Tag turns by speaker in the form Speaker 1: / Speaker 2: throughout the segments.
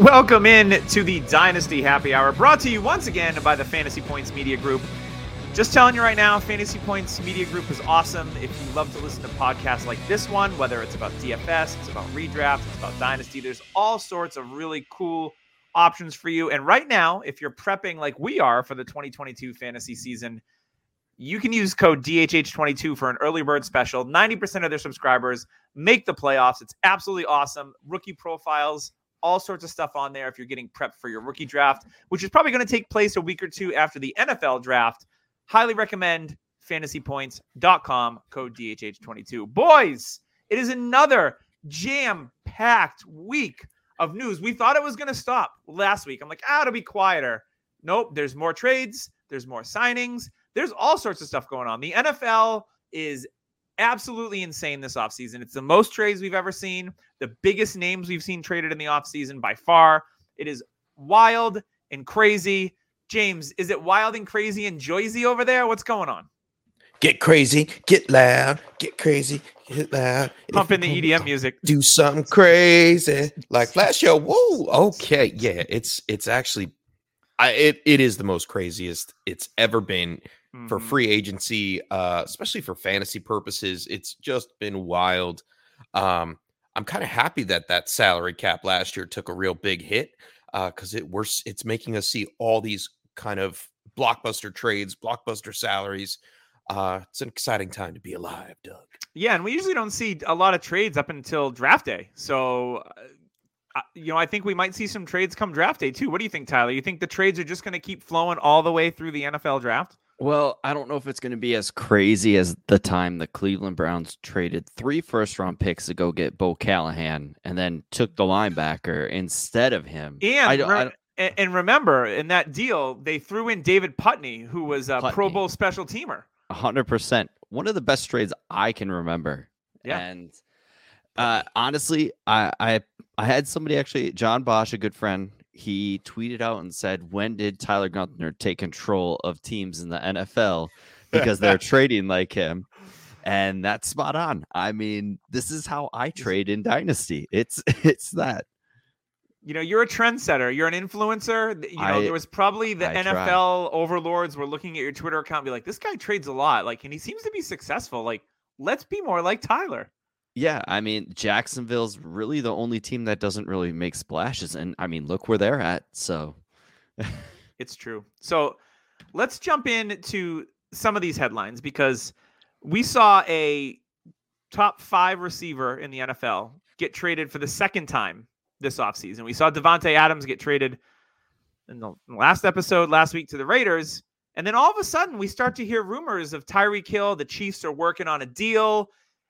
Speaker 1: Welcome in to the Dynasty Happy Hour, brought to you once again by the Fantasy Points Media Group. Just telling you right now, Fantasy Points Media Group is awesome. If you love to listen to podcasts like this one, whether it's about DFS, it's about redraft, it's about Dynasty, there's all sorts of really cool options for you. And right now, if you're prepping like we are for the 2022 fantasy season, you can use code DHH22 for an early bird special. 90% of their subscribers make the playoffs. It's absolutely awesome. Rookie profiles all sorts of stuff on there if you're getting prepped for your rookie draft, which is probably going to take place a week or two after the NFL draft. Highly recommend fantasypoints.com, code DHH22. Boys, it is another jam packed week of news. We thought it was going to stop last week. I'm like, ah, it'll be quieter. Nope, there's more trades, there's more signings, there's all sorts of stuff going on. The NFL is absolutely insane this offseason. It's the most trades we've ever seen, the biggest names we've seen traded in the offseason by far. It is wild and crazy. James, is it wild and crazy and Joyzy over there? What's going on?
Speaker 2: Get crazy, get loud, get crazy, get loud.
Speaker 1: Pump in the EDM music.
Speaker 2: Do something crazy like Flash Show. Whoa, okay, yeah, it's it's actually, I it it is the most craziest it's ever been mm-hmm. for free agency, uh, especially for fantasy purposes. It's just been wild. Um, I'm kind of happy that that salary cap last year took a real big hit because uh, it we're it's making us see all these kind of blockbuster trades, blockbuster salaries. Uh, it's an exciting time to be alive, Doug.
Speaker 1: Yeah, and we usually don't see a lot of trades up until draft day. So, uh, you know, I think we might see some trades come draft day too. What do you think, Tyler? You think the trades are just going to keep flowing all the way through the NFL draft?
Speaker 3: Well, I don't know if it's going to be as crazy as the time the Cleveland Browns traded three first round picks to go get Bo Callahan and then took the linebacker instead of him.
Speaker 1: And, I don't, re- I don't, and remember, in that deal, they threw in David Putney, who was a Putney. Pro Bowl special teamer.
Speaker 3: 100%. One of the best trades I can remember. Yeah. And uh, honestly, I, I I had somebody actually, John Bosch, a good friend, he tweeted out and said, "When did Tyler Gunther take control of teams in the NFL because they're trading like him?" And that's spot on. I mean, this is how I trade in Dynasty. It's it's that.
Speaker 1: You know, you're a trendsetter. You're an influencer. You know, I, there was probably the I NFL try. overlords were looking at your Twitter account, and be like, "This guy trades a lot. Like, and he seems to be successful. Like, let's be more like Tyler."
Speaker 3: Yeah, I mean Jacksonville's really the only team that doesn't really make splashes, and I mean look where they're at. So
Speaker 1: it's true. So let's jump into some of these headlines because we saw a top five receiver in the NFL get traded for the second time this offseason. We saw Davante Adams get traded in the last episode last week to the Raiders. And then all of a sudden, we start to hear rumors of Tyreek Hill. The Chiefs are working on a deal.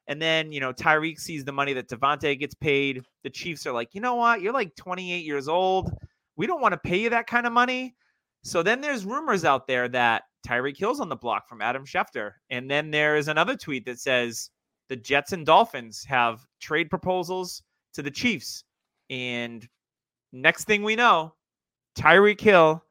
Speaker 1: And then, you know, Tyreek sees the money that Davante gets paid. The Chiefs are like, you know what? You're like 28 years old. We don't want to pay you that kind of money. So then there's rumors out there that Tyreek Hill's on the block from Adam Schefter. And then there's another tweet that says the Jets and Dolphins have trade proposals to the Chiefs. And next thing we know, Tyreek Hill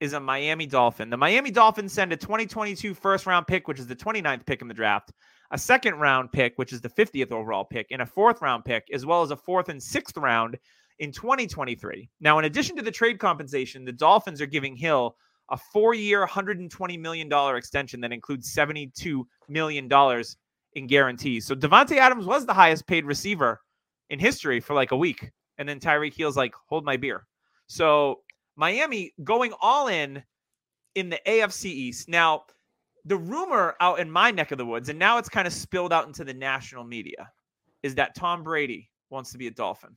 Speaker 1: is a Miami Dolphin. The Miami Dolphins send a 2022 first round pick, which is the 29th pick in the draft, a second round pick, which is the 50th overall pick, and a fourth round pick, as well as a fourth and sixth round in 2023. Now, in addition to the trade compensation, the Dolphins are giving Hill a four year, $120 million extension that includes $72 million in guarantees. So Davante Adams was the highest paid receiver in history for like a week. And then Tyreek Hill's like, hold my beer. So Miami going all in in the AFC East. Now, the rumor out in my neck of the woods, and now it's kind of spilled out into the national media, is that Tom Brady wants to be a Dolphin.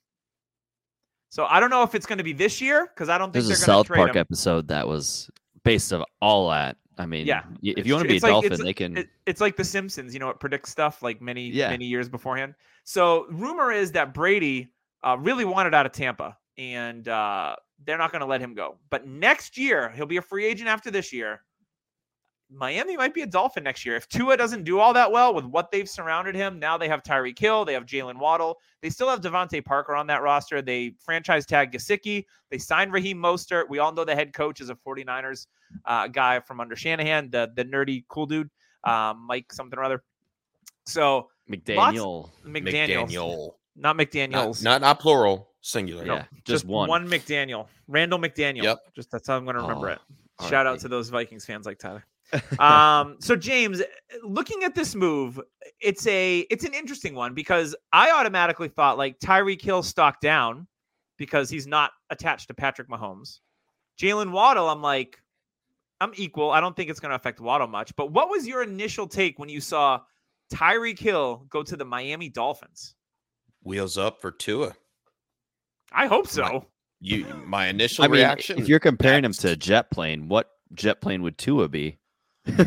Speaker 1: So I don't know if it's going to be this year because I don't think
Speaker 3: there's
Speaker 1: a
Speaker 3: South Park
Speaker 1: him.
Speaker 3: episode that was based of all that. I mean, yeah, if you want to be a like, Dolphin, they can.
Speaker 1: It, it's like The Simpsons, you know, it predicts stuff like many yeah. many years beforehand. So rumor is that Brady uh, really wanted out of Tampa, and uh, they're not going to let him go. But next year, he'll be a free agent after this year. Miami might be a Dolphin next year. If Tua doesn't do all that well with what they've surrounded him, now they have Tyreek Hill, they have Jaylen Waddle, they still have DeVante Parker on that roster. They franchise tag Gesicki, they signed Raheem Mostert. We all know the head coach is a 49ers uh, guy from under Shanahan, the the nerdy cool dude, um, Mike something or other. So
Speaker 3: McDaniel,
Speaker 1: McDaniel, McDaniel, not McDaniel's,
Speaker 2: not, not, not plural, singular.
Speaker 3: No, yeah, just, just, one.
Speaker 1: One McDaniel, Randall McDaniel. Yep. Just that's how I'm going to remember oh, it. Shout out to those Vikings fans like Tyler. Um, so James, looking at this move, it's a it's an interesting one because I automatically thought like Tyreek Hill stock down because he's not attached to Patrick Mahomes. Jaylen Waddle, I'm like, I'm equal. I don't think it's going to affect Waddle much. But what was your initial take when you saw Tyreek Hill go to the Miami Dolphins?
Speaker 2: Wheels up for Tua.
Speaker 1: I hope so.
Speaker 2: My, you, my initial I mean, reaction.
Speaker 3: If you're comparing him to a jet plane, what jet plane would Tua be?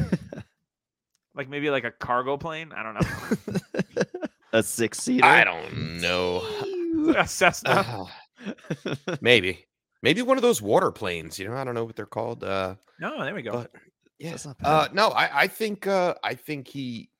Speaker 1: like maybe like a cargo plane. I don't know.
Speaker 3: a six seater.
Speaker 2: I don't know.
Speaker 1: a Cessna.
Speaker 2: Uh, maybe. Maybe one of those water planes. You know, I don't know what they're called. Uh,
Speaker 1: no, there we go. But,
Speaker 2: yeah. Uh, no, I, I think uh, I think he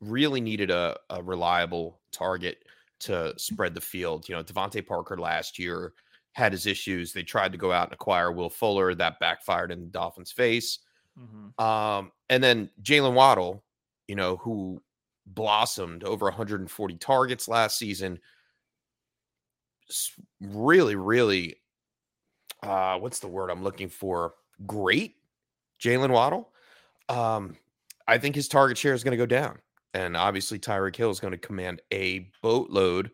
Speaker 2: really needed a, a reliable target to spread the field. You know, DeVante Parker last year had his issues. They tried to go out and acquire Will Fuller. That backfired in the Dolphins' face. Mm-hmm. Um, and then Jaylen Waddle, you know, who blossomed over 140 targets last season. Really, really, uh, what's the word I'm looking for? Great, Jaylen Waddle. Um, I think his target share is going to go down, and obviously Tyreek Hill is going to command a boatload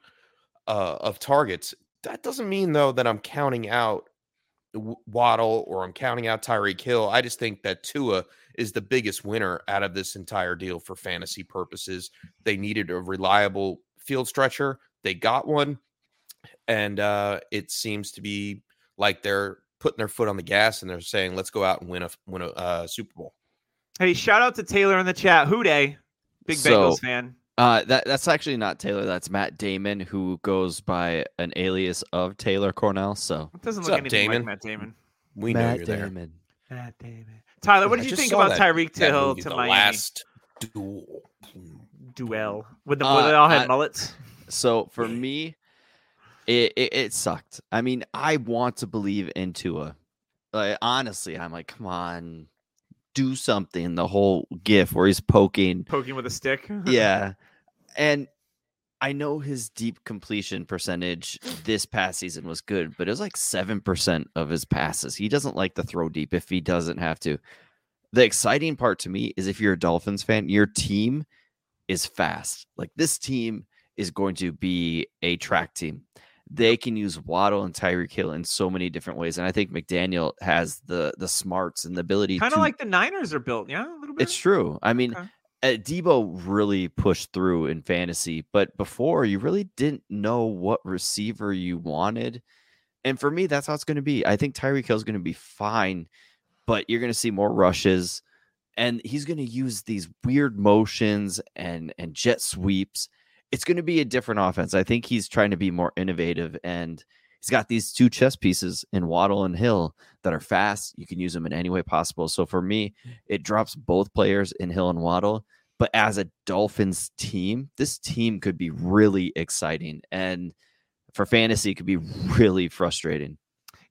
Speaker 2: uh, of targets. That doesn't mean though that I'm counting out Waddle or I'm counting out Tyreek Hill. I just think that Tua is the biggest winner out of this entire deal for fantasy purposes. They needed a reliable field stretcher. They got one. And uh, it seems to be like they're putting their foot on the gas and they're saying, let's go out and win a win a uh, Super Bowl.
Speaker 1: Hey, shout out to Taylor in the chat. Who Dey, big so, Bengals fan.
Speaker 3: Uh, that that's actually not Taylor. That's Matt Damon, who goes by an alias of Taylor Cornell. So
Speaker 1: it doesn't look up, anything Damon? like Matt Damon.
Speaker 2: We Matt know you're Damon.
Speaker 1: there. Matt Damon. Tyler, what did I you think about Tyreek Hill to Miami? Last
Speaker 2: duel.
Speaker 1: Duel with the uh, they all had mullets.
Speaker 3: So for me, it, it, it sucked. I mean, I want to believe in Tua. Like honestly, I'm like, come on, do something. The whole gif where he's poking,
Speaker 1: poking with a stick.
Speaker 3: yeah, and I know his deep completion percentage this past season was good, but it was like 7% of his passes. He doesn't like to throw deep if he doesn't have to. The exciting part to me is if you're a Dolphins fan, your team is fast. Like this team is going to be a track team. They can use Waddle and Tyreek Hill in so many different ways, and I think McDaniel has the the smarts and the ability.
Speaker 1: Kind of like the Niners are built, yeah, a little bit.
Speaker 3: It's true. I mean, okay. Uh, Deebo really pushed through in fantasy, but before you really didn't know what receiver you wanted. And for me, that's how it's going to be. I think Tyreek Hill is going to be fine, but you're going to see more rushes, and he's going to use these weird motions and and jet sweeps. It's going to be a different offense. I think he's trying to be more innovative, and he's got these two chess pieces in Waddle and Hill that are fast. You can use them in any way possible. So for me, it drops both players in Hill and Waddle. But as a Dolphins team, this team could be really exciting. And for fantasy, it could be really frustrating.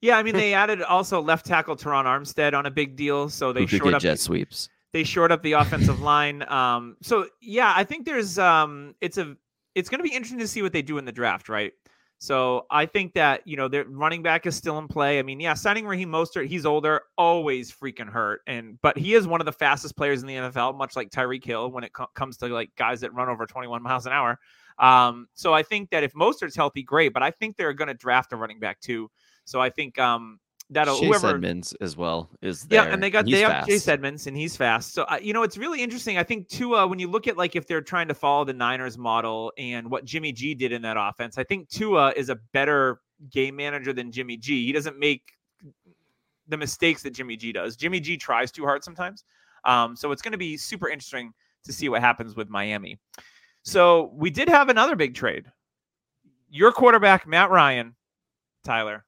Speaker 1: Yeah, I mean they added also left tackle Terron Armstead on a big deal, so they short up
Speaker 3: jet sweeps.
Speaker 1: They short up the offensive line. Um, so yeah, I think there's um, it's a it's going to be interesting to see what they do in the draft, right? So I think that you know their running back is still in play. I mean, yeah, signing Raheem Mostert, he's older, always freaking hurt, and but he is one of the fastest players in the NFL, much like Tyreek Hill when it co- comes to like guys that run over 21 miles an hour. Um, so I think that if Mostert's healthy, great, but I think they're going to draft a running back too. So I think um, that'll
Speaker 3: Chase
Speaker 1: whoever
Speaker 3: Edmonds as well is there.
Speaker 1: Yeah, and they got they have Chase Edmonds and he's fast. So uh, you know it's really interesting. I think Tua, when you look at like if they're trying to follow the Niners model and what Jimmy G did in that offense, I think Tua is a better game manager than Jimmy G. He doesn't make the mistakes that Jimmy G does. Jimmy G tries too hard sometimes. Um, so it's going to be super interesting to see what happens with Miami. So we did have another big trade. Your quarterback, Matt Ryan, Tyler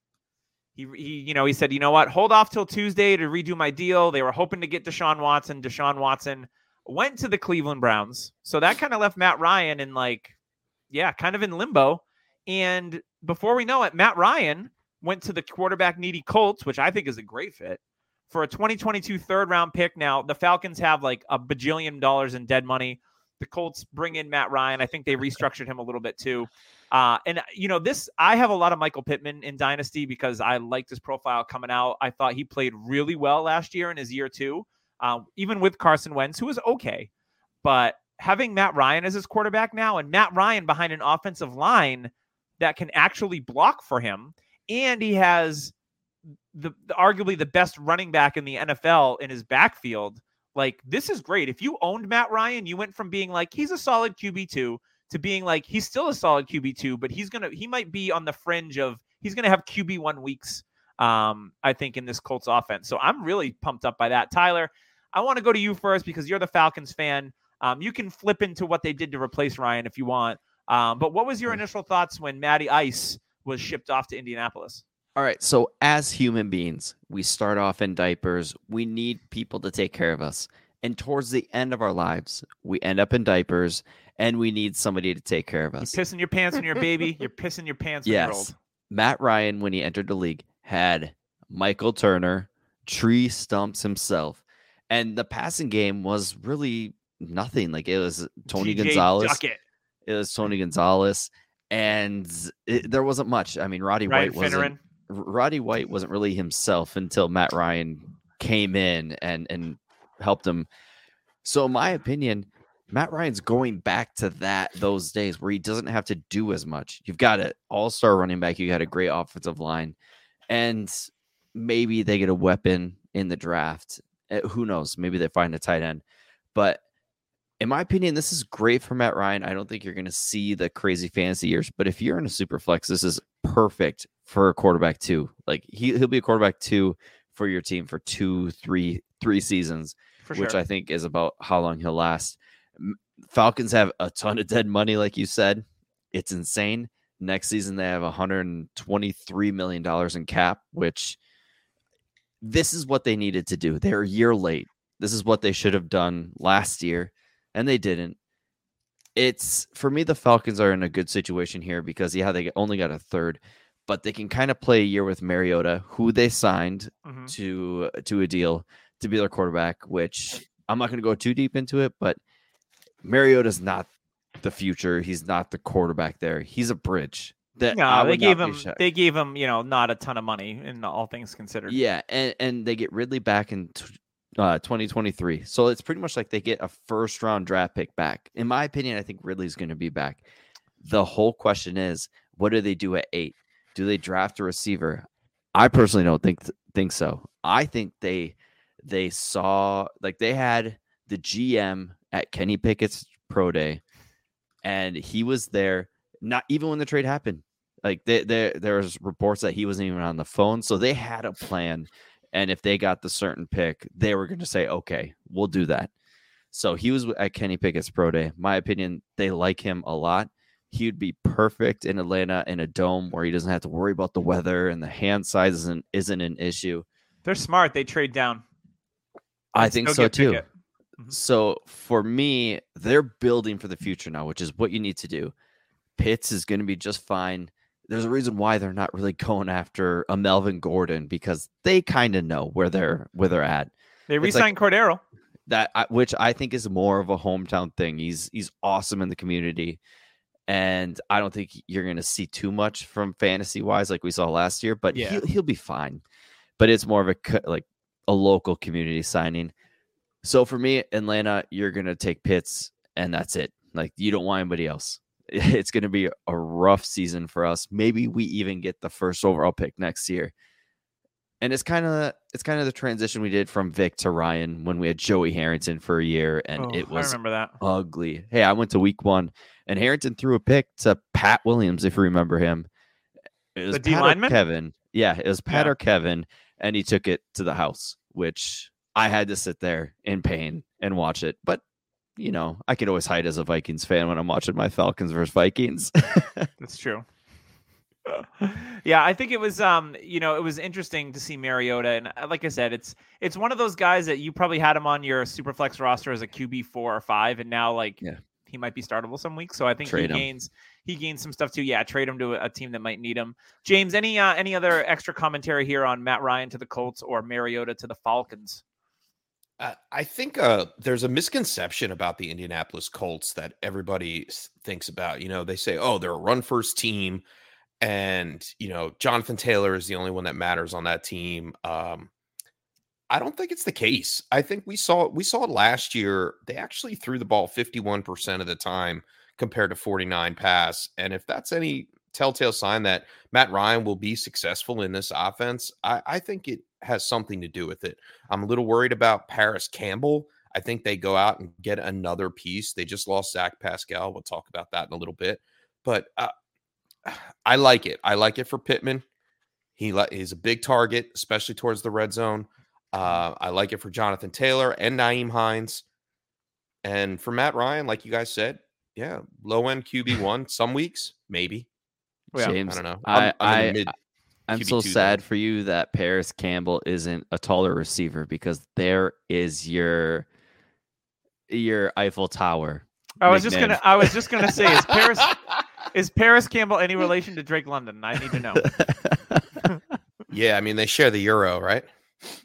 Speaker 1: he, he, you know, he said, you know what, hold off till Tuesday to redo my deal. They were hoping to get Deshaun Watson. Deshaun Watson went to the Cleveland Browns. So that kind of left Matt Ryan in like, yeah, kind of in limbo. And before we know it, Matt Ryan went to the quarterback needy Colts, which I think is a great fit for a 2022 third round pick. Now, the Falcons have like a bajillion dollars in dead money. The Colts bring in Matt Ryan. I think they restructured him a little bit too. Uh, and you know, this I have a lot of Michael Pittman in Dynasty because I liked his profile coming out. I thought he played really well last year in his year two, uh, even with Carson Wentz, who was okay. But having Matt Ryan as his quarterback now, and Matt Ryan behind an offensive line that can actually block for him, and he has the, the arguably the best running back in the NFL in his backfield. Like this is great. If you owned Matt Ryan, you went from being like he's a solid QB two to being like he's still a solid QB two, but he's gonna he might be on the fringe of he's gonna have QB one weeks. Um, I think in this Colts offense. So I'm really pumped up by that. Tyler, I want to go to you first because you're the Falcons fan. Um, you can flip into what they did to replace Ryan if you want. Um, but what was your initial thoughts when Matty Ice was shipped off to Indianapolis?
Speaker 3: All right. So, as human beings, we start off in diapers. We need people to take care of us. And towards the end of our lives, we end up in diapers and we need somebody to take care of us.
Speaker 1: You're pissing your pants when you're a baby. You're pissing your pants yes. you're.
Speaker 3: Matt Ryan, when he entered the league, had Michael Turner, tree stumps himself. And the passing game was really nothing. Like it was Tony DJ Gonzalez. Duckett. It was Tony Gonzalez. And it, there wasn't much. I mean, Roddy Ryan White wasn't. Roddy White wasn't really himself until Matt Ryan came in and and helped him. So, in my opinion, Matt Ryan's going back to that those days where he doesn't have to do as much. You've got an all-star running back, you got a great offensive line, and maybe they get a weapon in the draft. Eh, who knows? Maybe they find a tight end. But in my opinion, this is great for Matt Ryan. I don't think you're going to see the crazy fantasy years, but if you're in a super flex, this is perfect for a quarterback two. Like he he'll be a quarterback two for your team for two, three, three seasons, for which I think is about how long he'll last. Falcons have a ton of dead money, like you said. It's insane. Next season they have 123 million dollars in cap, which this is what they needed to do. They're a year late. This is what they should have done last year and they didn't. It's for me, the Falcons are in a good situation here because yeah, they only got a third, but they can kind of play a year with Mariota, who they signed mm-hmm. to to a deal to be their quarterback. Which I'm not going to go too deep into it, but Mariota's not the future. He's not the quarterback there. He's a bridge.
Speaker 1: That no, they gave him they gave him you know not a ton of money in all things considered.
Speaker 3: Yeah, and and they get Ridley back in uh, 2023. So it's pretty much like they get a first round draft pick back. In my opinion, I think Ridley's going to be back. The whole question is, what do they do at eight? Do they draft a receiver? I personally don't think think so. I think they they saw like they had the GM at Kenny Pickett's pro day, and he was there. Not even when the trade happened. Like there, there, there was reports that he wasn't even on the phone. So they had a plan and if they got the certain pick, they were going to say, okay, we'll do that. So he was at Kenny Pickett's pro day. My opinion, they like him a lot. He would be perfect in Atlanta in a dome where he doesn't have to worry about the weather and the hand size isn't isn't an issue.
Speaker 1: They're smart. They trade down.
Speaker 3: I think so too. Mm-hmm. So for me, they're building for the future now, which is what you need to do. Pitts is going to be just fine there's a reason why they're not really going after a Melvin Gordon because they kind of know where they're where they're at.
Speaker 1: They re-signed like, Cordarrelle.
Speaker 3: That which I think is more of a hometown thing. He's he's awesome in the community, and I don't think you're going to see too much from fantasy wise like we saw last year. But yeah. he'll he'll be fine. But it's more of a like a local community signing. So for me, Atlanta, you're going to take Pitts, and that's it. Like you don't want anybody else it's going to be a rough season for us. Maybe we even get the first overall pick next year. And it's kind of it's kind of the transition we did from Vic to Ryan when we had Joey Harrington for a year, and oh, it was
Speaker 1: I remember that
Speaker 3: ugly. Hey, I went to Week One, and Harrington threw a pick to Pat Williams, if you remember him. It was
Speaker 1: the D lineman,
Speaker 3: Kevin. Yeah, it was Pat yeah. or Kevin, and he took it to the house, which I had to sit there in pain and watch it. But you know, I can always hide as a Vikings fan when I'm watching my Falcons versus Vikings.
Speaker 1: That's true. yeah, I think it was um, you know, it was interesting to see Mariota and uh, like I said, it's it's one of those guys that you probably had him on your superflex roster as a QB 4 or 5 and now like yeah. he might be startable some weeks. So I think trade he him. gains he gains some stuff too. Yeah, trade him to a, a team that might need him. James, any uh, any other extra commentary here on Matt Ryan to the Colts or Mariota to the Falcons?
Speaker 2: Uh, I think uh, there's a misconception about the Indianapolis Colts that everybody thinks about. You know, they say, "Oh, they're a run first team." and you know Jonathan Taylor is the only one that matters on that team. Um, I don't think it's the case. I think we saw we saw last year. They actually threw the ball 51% of the time compared to 49 pass. And if that's any telltale sign that Matt Ryan will be successful in this offense, I, I think it has something to do with it. I'm a little worried about Parris Campbell. I think they go out and get another piece. They just lost Zach Pascal. We'll talk about that in a little bit. But uh, I like it. I like it for Pittman. He he's a big target, especially towards the red zone. Uh, I like it for Jonathan Taylor and Nyheim Hines. And for Matt Ryan, like you guys said, yeah, low end QB one. Some weeks, maybe.
Speaker 3: Well, James, I don't know. I'm, I, I'm, I, am so sad for you that Parris Campbell isn't a taller receiver because there is your your Eiffel Tower.
Speaker 1: I was nickname. just gonna. I was just gonna say, is Paris is Parris Campbell any relation to Drake London? I need to know.
Speaker 2: yeah, I mean they share the euro, right?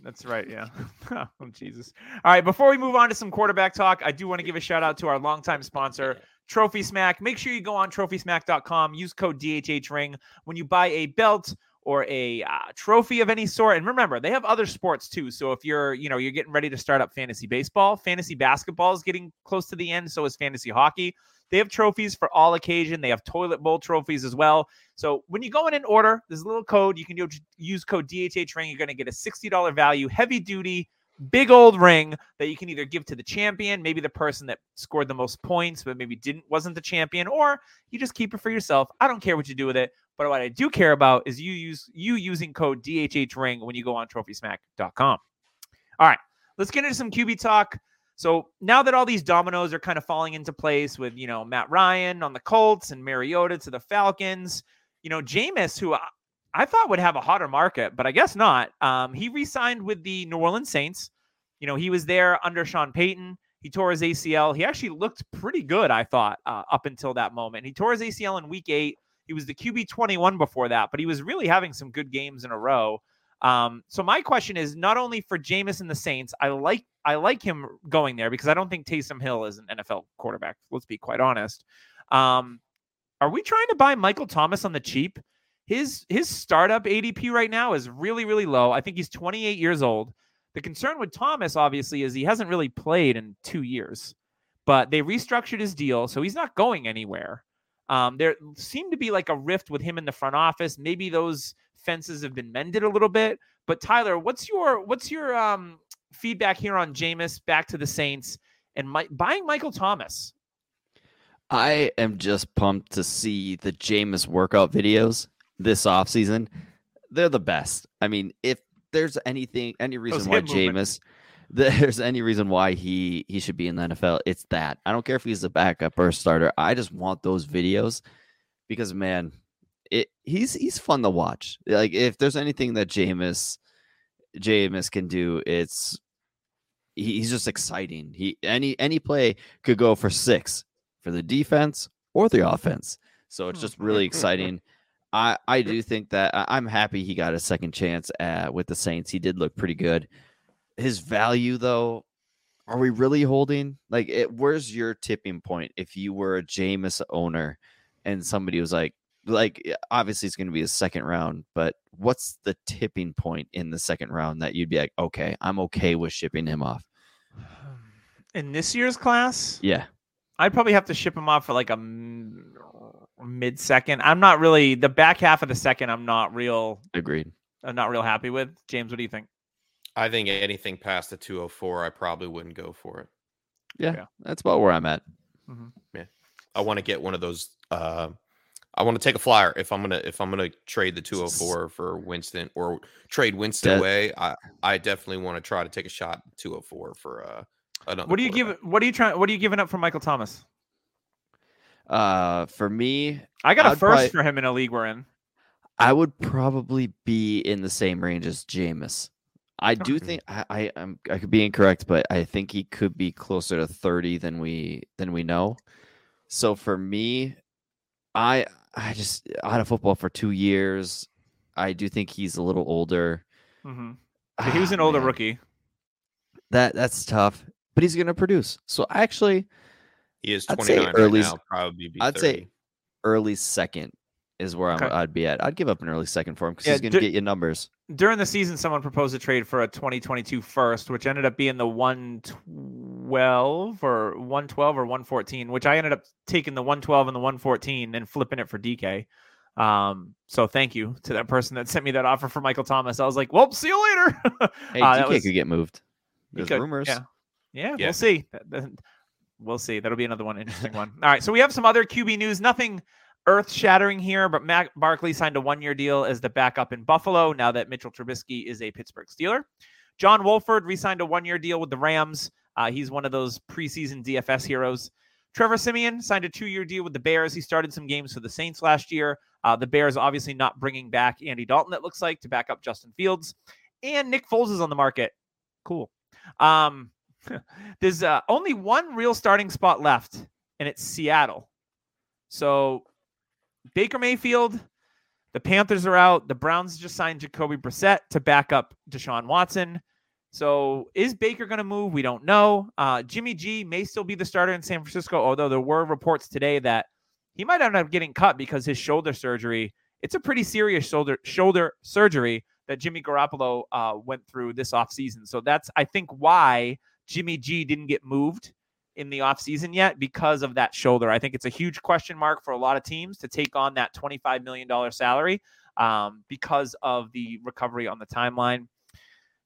Speaker 1: That's right. Yeah. oh, Jesus. All right. Before we move on to some quarterback talk, I do want to give a shout out to our longtime sponsor, Trophy Smack. Make sure you go on trophysmack.com, use code DHH Ring when you buy a belt or a uh, trophy of any sort. And remember, they have other sports too. So if you're, you know, you're getting ready to start up fantasy baseball, fantasy basketball is getting close to the end. So is fantasy hockey. They have trophies for all occasion. They have toilet bowl trophies as well. So when you go in and order, there's a little code. You can use code DHH Ring. You're going to get a $60 value, heavy duty, big old ring that you can either give to the champion, maybe the person that scored the most points, but maybe didn't wasn't the champion, or you just keep it for yourself. I don't care what you do with it. But what I do care about is you use you using code DHH Ring when you go on TrophySmack.com. All right, let's get into some QB talk. So now that all these dominoes are kind of falling into place with you know Matt Ryan on the Colts and Mariota to the Falcons, you know Jameis, who I, thought would have a hotter market, but I guess not. Um, he re-signed with the New Orleans Saints. You know he was there under Sean Payton. He tore his ACL. He actually looked pretty good, I thought, uh, up until that moment. He tore his ACL in Week Eight. He was the QB 21 before that, but he was really having some good games in a row. Um, so my question is not only for Jameis and the Saints, I like I like him going there because I don't think Taysom Hill is an NFL quarterback. Let's be quite honest. Um, are we trying to buy Michael Thomas on the cheap? His his startup ADP right now is really really low. I think he's 28 years old. The concern with Thomas obviously is he hasn't really played in 2 years. But they restructured his deal, so he's not going anywhere. Um, there seemed to be like a rift with him in the front office. Maybe those fences have been mended a little bit. But Tyler, what's your what's your um, feedback here on Jameis back to the Saints and my, buying Michael Thomas?
Speaker 3: I am just pumped to see the Jameis workout videos this offseason. They're the best. I mean, if there's anything, any reason why Jameis, there's any reason why he he should be in the NFL, it's that. I don't care if he's a backup or a starter. I just want those videos because man, it he's he's fun to watch. Like if there's anything that Jameis Jameis can do, it's he's just exciting. He any any play could go for six for the defense or the offense. So it's just really exciting. I I do think that I'm happy he got a second chance at, with the Saints. He did look pretty good. His value though, are we really holding? Like, it, where's your tipping point if you were a Jameis owner and somebody was like, like obviously it's going to be a second round, but what's the tipping point in the second round that you'd be like, okay, I'm okay with shipping him off?
Speaker 1: In this year's class,
Speaker 3: yeah,
Speaker 1: I'd probably have to ship him off for like a mid second. I'm not really the back half of the second. I'm not real.
Speaker 3: Agreed.
Speaker 1: I'm not real happy with James. What do you think?
Speaker 2: I think anything past the 204, I probably wouldn't go for it.
Speaker 3: Yeah, yeah. that's about where I'm at.
Speaker 2: Mm-hmm. Yeah, I want to get one of those uh, I want to take a flyer if I'm gonna if I'm gonna trade the 204 for Winston or trade Winston away. I I definitely want to try to take a shot 204 for uh
Speaker 1: another. What do you give? What are you trying? What are you giving up for Michael Thomas?
Speaker 3: Uh, for me,
Speaker 1: I got a first probably, for him in a league we're in.
Speaker 3: I would probably be in the same range as Jameis. I do think I, I I'm I could be incorrect, but I think he could be closer to 30 than we than we know. So for me, I I just out of football for two years. I do think he's a little older.
Speaker 1: hmm he was
Speaker 3: Ah,
Speaker 1: an older
Speaker 3: man,
Speaker 1: rookie.
Speaker 3: That that's tough, but he's gonna produce. So actually,
Speaker 2: He is
Speaker 3: I'd say
Speaker 2: 29
Speaker 3: early-
Speaker 2: right now. Probably be
Speaker 3: I'd
Speaker 2: 30.
Speaker 3: say early second is where I'm,
Speaker 1: Okay.
Speaker 3: I'd be at. I'd give up an early second for him because
Speaker 1: Yeah,
Speaker 3: he's gonna
Speaker 1: ju-
Speaker 3: get you numbers.
Speaker 1: During the season, someone proposed a trade for a 2022 first, which ended up being the 112 or 112 or 114, which I ended up taking the 112 and the 114 and flipping it for DK. Um, so thank you to that person that sent me that offer for Michael Thomas. I was like, well, see you later.
Speaker 3: Hey,
Speaker 1: Uh,
Speaker 3: DK
Speaker 1: was-
Speaker 3: could get moved. There's
Speaker 1: could,
Speaker 3: rumors.
Speaker 1: Yeah. yeah,
Speaker 2: Yeah.
Speaker 1: we'll see. We'll see. That'll be another one interesting one. All right, so we have some other QB news. Nothing earth-shattering here, but Matt Barkley signed a one-year deal as the backup in Buffalo. Now that Mitchell Trubisky is a Pittsburgh Steeler, John Wolford re-signed a one-year deal with the Rams. Uh, he's one of those preseason DFS heroes. Trevor Siemian signed a two-year deal with the Bears. He started some games for the Saints last year. Uh, the Bears obviously not bringing back Andy Dalton. It looks like to back up Justin Fields, and Nick Foles is on the market. Cool. Um, there's uh, only one real starting spot left, and it's Seattle. So Baker Mayfield, the Panthers are out. The Browns just signed Jacoby Brissett to back up Deshaun Watson. So is Baker going to move? We don't know. Uh, Jimmy G may still be the starter in San Francisco, although there were reports today that he might end up getting cut because his shoulder surgery. It's a pretty serious shoulder shoulder surgery that Jimmy Garoppolo uh, went through this offseason. So that's I think why Jimmy G didn't get moved in the offseason yet because of that shoulder. I think it's a huge question mark for a lot of teams to take on that $25 million salary um, because of the recovery on the timeline.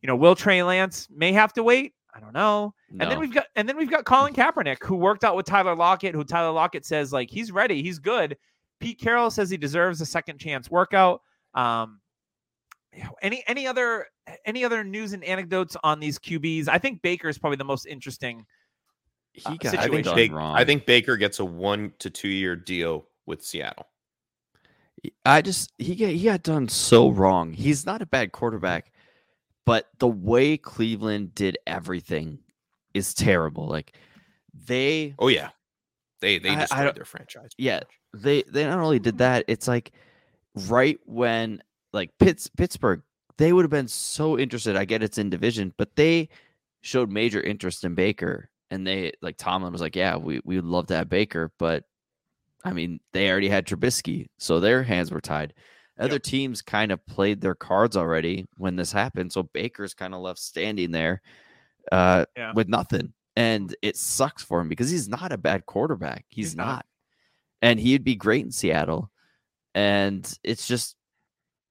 Speaker 1: You know, will Trey Lance may have to wait? I don't know. And then we've got and then we've got Colin Kaepernick, who worked out with Tyler Lockett, who Tyler Lockett says like he's ready, he's good. Pete Carroll says he deserves a second chance workout. Um, any any other any other news and anecdotes on these QBs? I think Baker is probably the most interesting.
Speaker 3: he
Speaker 1: uh,
Speaker 3: got
Speaker 2: I think,
Speaker 1: situation.
Speaker 3: done wrong.
Speaker 2: I think Baker gets a one to two year deal with Seattle.
Speaker 3: I just he got he got done so wrong. He's not a bad quarterback, but the way Cleveland did everything is terrible. Like they
Speaker 2: Oh yeah, they they
Speaker 3: I- I
Speaker 2: destroyed their franchise.
Speaker 3: yeah, they they not only did that, it's like right when like Pitts Pittsburgh, they would have been so interested. I get it's in division, but they showed major interest in Baker, and they like Tomlin was like, yeah, we we would love to have Baker, but I mean they already had Trubisky, so their hands were tied. Other
Speaker 2: Yep.
Speaker 3: teams kind of played their cards already when this happened, so Baker's kind of left standing there uh,
Speaker 1: Yeah.
Speaker 3: with nothing, and it sucks for him because he's not a bad quarterback. He's,
Speaker 1: He's not.
Speaker 3: not and he'd be great in Seattle. And it's just,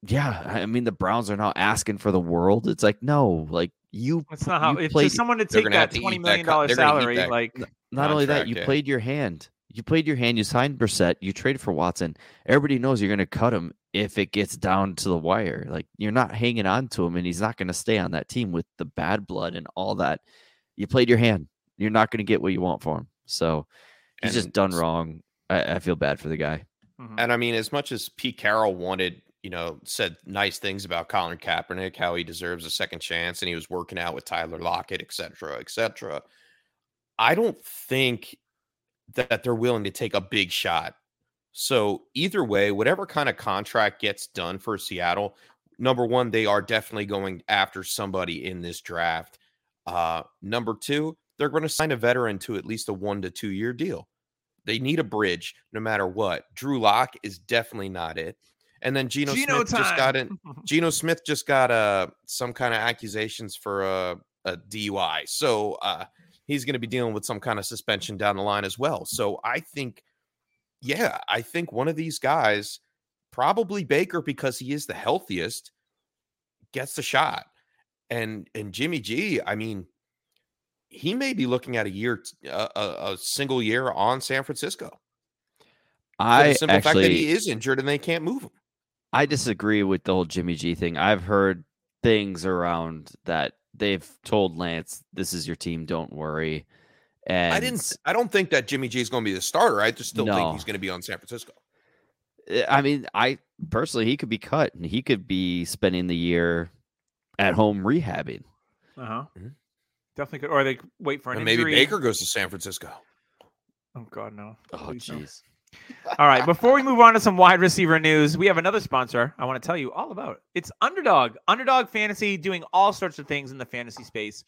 Speaker 3: yeah. I mean, the Browns are now asking for the world. It's like, no, like you.
Speaker 1: It's not how
Speaker 3: you
Speaker 1: it's
Speaker 3: played,
Speaker 1: someone to take that
Speaker 2: to
Speaker 1: twenty
Speaker 2: eat that
Speaker 1: million
Speaker 2: co-
Speaker 1: dollar
Speaker 2: they're gonna eat
Speaker 1: salary.
Speaker 2: that-
Speaker 1: Like
Speaker 3: not only that, you
Speaker 2: yeah.
Speaker 3: played your hand. You played your hand. You signed Brissett. You traded for Watson. Everybody knows you're going to cut him if it gets down to the wire. Like you're not hanging on to him, and he's not going to stay on that team with the bad blood and all that. You played your hand. You're not going to get what you want for him. So he's just done wrong. I, I feel bad for the guy.
Speaker 1: mhm.
Speaker 2: And I mean, as much as Pete Carroll wanted, you know, said nice things about Colin Kaepernick, how he deserves a second chance, and he was working out with Tyler Lockett, et cetera, et cetera. I don't think that they're willing to take a big shot. So either way, whatever kind of contract gets done for Seattle, number one, they are definitely going after somebody in this draft. Uh, number two, they're going to sign a veteran to at least a one to two year deal. They need a bridge no matter what. Drew Lock is definitely not it. And then Geno,
Speaker 1: Geno
Speaker 2: Smith just got in. Geno Smith just got uh some kind of accusations for a, a DUI. So uh he's going to be dealing with some kind of suspension down the line as well. So I think yeah, I think one of these guys, probably Baker because he is the healthiest, gets the shot. And and Jimmy G, I mean, he may be looking at a year a single year on San Francisco. For
Speaker 3: I
Speaker 2: the simple fact that he is injured and they can't move him.
Speaker 3: I disagree with the whole Jimmy G thing. I've heard things around that they've told Lance, "This is your team. Don't worry." And
Speaker 2: I didn't. I don't think that Jimmy G is going to be the starter. I just still think he's going to be on San Francisco.
Speaker 3: Uh, I mean, I personally, he could be cut and he could be spending the year at home rehabbing.
Speaker 1: Uh huh.
Speaker 2: Mhm.
Speaker 1: Definitely could. Or they wait for an
Speaker 2: And maybe
Speaker 1: injury.
Speaker 2: Baker goes to San Francisco.
Speaker 1: Oh God, no.
Speaker 3: Oh,
Speaker 1: Please no.
Speaker 3: jeez.
Speaker 1: All right. Before we move on to some wide receiver news, we have another sponsor I want to tell you all about. It's Underdog. Underdog Fantasy doing all sorts of things in the fantasy space.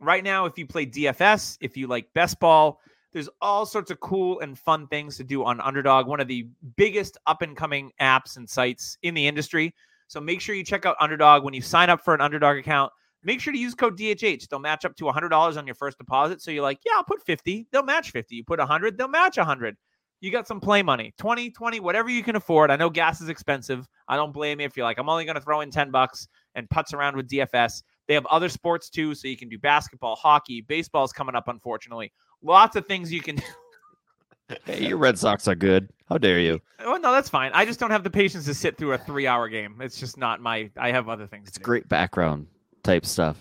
Speaker 1: Right now, if you play DFS, if you like best ball, there's all sorts of cool and fun things to do on Underdog, one of the biggest up and coming apps and sites in the industry. So make sure you check out Underdog when you sign up for an Underdog account. Make sure to use code DHH. They'll match up to $100 on your first deposit. So you're like, yeah, I'll put 50. They'll match 50. You put 100, they'll match 100 you got some play money 20 20 whatever you can afford i know gas is expensive i don't blame you if you're like i'm only going to throw in 10 bucks and putz around with dfs they have other sports too so you can do basketball hockey baseball's coming up unfortunately lots of things you can do.
Speaker 3: Hey, your Red Sox are good. How dare you?
Speaker 1: oh no that's fine i just don't have the patience to sit through a three hour game it's just not my i have other things
Speaker 3: It's
Speaker 1: to do.
Speaker 3: great background type stuff.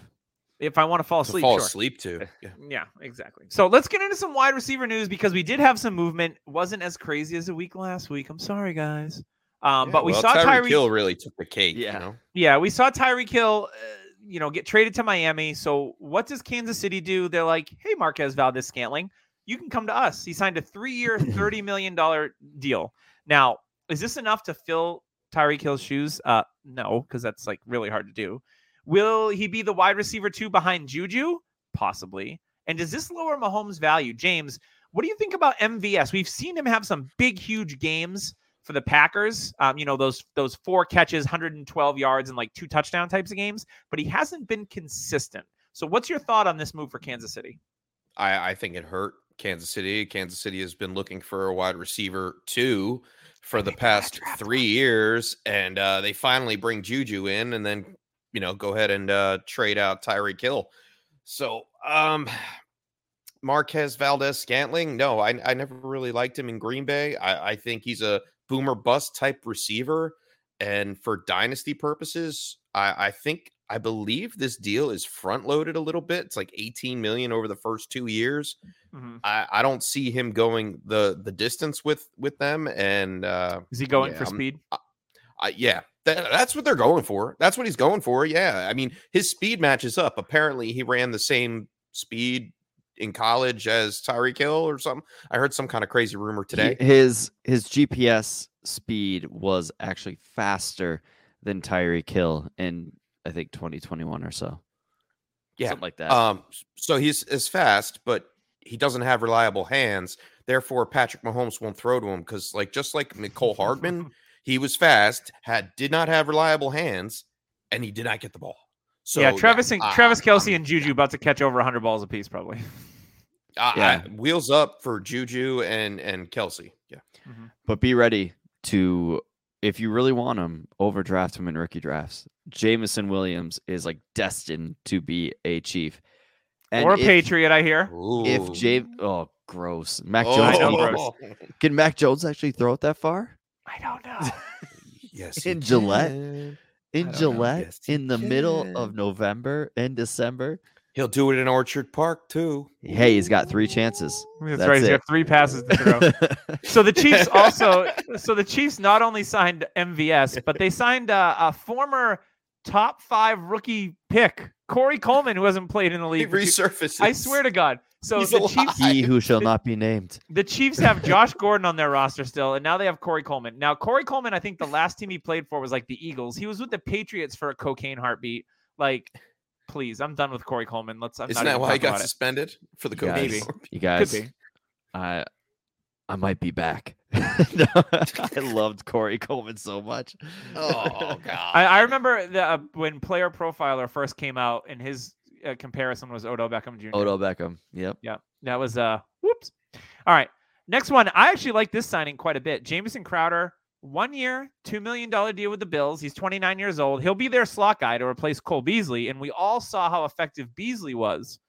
Speaker 1: If i want to fall
Speaker 2: To
Speaker 1: asleep
Speaker 2: fall
Speaker 1: sure.
Speaker 2: asleep too. Yeah.
Speaker 1: Yeah, exactly. So let's get into some wide receiver news because we did have some movement. wasn't as crazy as a week last week. I'm sorry, guys. Um, but we
Speaker 2: well,
Speaker 1: saw
Speaker 2: Tyreek
Speaker 1: Tyreek.
Speaker 2: Hill really took the cake.
Speaker 3: Yeah.
Speaker 2: You know?
Speaker 1: Yeah, we saw Tyreek Hill, uh, you know, get traded to Miami. So what does Kansas City do? They're like, hey, Marquez Valdes Scantling, you can come to us. He signed a three-year, thirty million dollar deal. Now, is this enough to fill Tyreek Hill's shoes? Uh, no, because that's like really hard to do. Will he be the wide receiver two behind Juju? Possibly. And does this lower Mahomes' value? James, what do you think about MVS? We've seen him have some big, huge games for the Packers. Um, you know, those those four catches, 112 yards, and like two touchdown types of games, but he hasn't been consistent. So what's your thought on this move for Kansas City?
Speaker 2: I, I think it hurt Kansas City. Kansas City has been looking for a wide receiver too for the
Speaker 1: think they gotta
Speaker 2: past three years, and uh, they finally bring Juju in, and then you know go ahead and uh, trade out Tyreek Hill. So um, Marquez Valdes Scantling, no, I, I never really liked him in Green Bay. I, I think he's a boomer bust type receiver, and for dynasty purposes, I, I think I believe this deal is front loaded a little bit. It's like 18 million over the first two years.
Speaker 1: Mhm.
Speaker 2: I, I don't see him going the the distance with with them. And uh,
Speaker 1: Is he going
Speaker 2: Yeah,
Speaker 1: for
Speaker 2: I'm-
Speaker 1: speed?
Speaker 2: I, yeah, tha- that's what they're going for. That's what he's going for. Yeah, I mean his speed matches up. Apparently, he ran the same speed in college as Tyreek Hill or something. I heard some kind of crazy rumor
Speaker 3: He-
Speaker 2: today.
Speaker 3: his his GPS speed was actually faster than Tyreek Hill in I think 2021 or so.
Speaker 2: Yeah,
Speaker 3: Something like that.
Speaker 2: Um, so he's as fast, but he doesn't have reliable hands. Therefore, Patrick Mahomes won't throw to him because, like, just like Mecole Hardman, he was fast, had did not have reliable hands, and he did not get the ball. So
Speaker 1: yeah, Travis and
Speaker 2: I-
Speaker 1: Travis
Speaker 2: I'm-
Speaker 1: Kelce and Juju about to catch over 100 balls apiece, probably.
Speaker 2: I-
Speaker 3: Yeah.
Speaker 2: I- wheels up for Juju and and Kelce. Yeah, mm-hmm.
Speaker 3: But be ready to, if you really want him, overdraft him in rookie drafts. Jameson Williams is like destined to be a chief. And
Speaker 1: or a
Speaker 3: if,
Speaker 1: Patriot, I hear.
Speaker 3: If
Speaker 2: Ooh.
Speaker 3: Jay, oh, gross. Mac
Speaker 2: Oh,
Speaker 3: Jones,
Speaker 1: I
Speaker 3: can-
Speaker 1: gross.
Speaker 3: can Mac Jones actually throw it that far?
Speaker 1: I don't know.
Speaker 2: yes,
Speaker 3: In Gillette?
Speaker 2: can.
Speaker 3: In. Gillette,
Speaker 2: Yes,
Speaker 3: in the middle of. November and December.
Speaker 2: He'll do it in Orchard Park too.
Speaker 3: Hey, he's got three chances.
Speaker 1: That's,
Speaker 3: That's
Speaker 1: right. He's
Speaker 3: it.
Speaker 1: got three passes to throw. so the Chiefs also, so the Chiefs not only signed MVS, but they signed a, a former top five rookie pick, Corey Coleman, who hasn't played in the league. for two-
Speaker 2: resurfaces.
Speaker 1: I swear to God. So
Speaker 2: He's
Speaker 1: the
Speaker 2: alive.
Speaker 1: Chiefs,
Speaker 3: he who shall not be named.
Speaker 1: the Chiefs have Josh Gordon on their roster still, and now they have Corey Coleman. Now Corey Coleman, I think the last team he played for was like the Eagles. He was with the Patriots for a cocaine heartbeat. Like, please, I'm done with Corey Coleman. Let's. I'm
Speaker 2: Isn't
Speaker 1: not
Speaker 2: that why he got
Speaker 1: about it.
Speaker 2: suspended for the
Speaker 3: You guys,
Speaker 1: Maybe.
Speaker 2: COVID?
Speaker 3: you
Speaker 1: Could
Speaker 3: guys,
Speaker 1: be.
Speaker 3: I I might be back. I loved Corey Coleman so much.
Speaker 2: Oh god.
Speaker 1: I, I remember the, uh, when Player Profiler first came out, and his uh, comparison was Odell Beckham Jr.
Speaker 3: Odell Beckham. Yep.
Speaker 1: Yeah, that was uh, whoops. All right, next one. I actually like this signing quite a bit. Jamison Crowder, one year, two million dollar deal with the Bills. He's 29 years old. He'll be their slot guy to replace Cole Beasley, and we all saw how effective Beasley was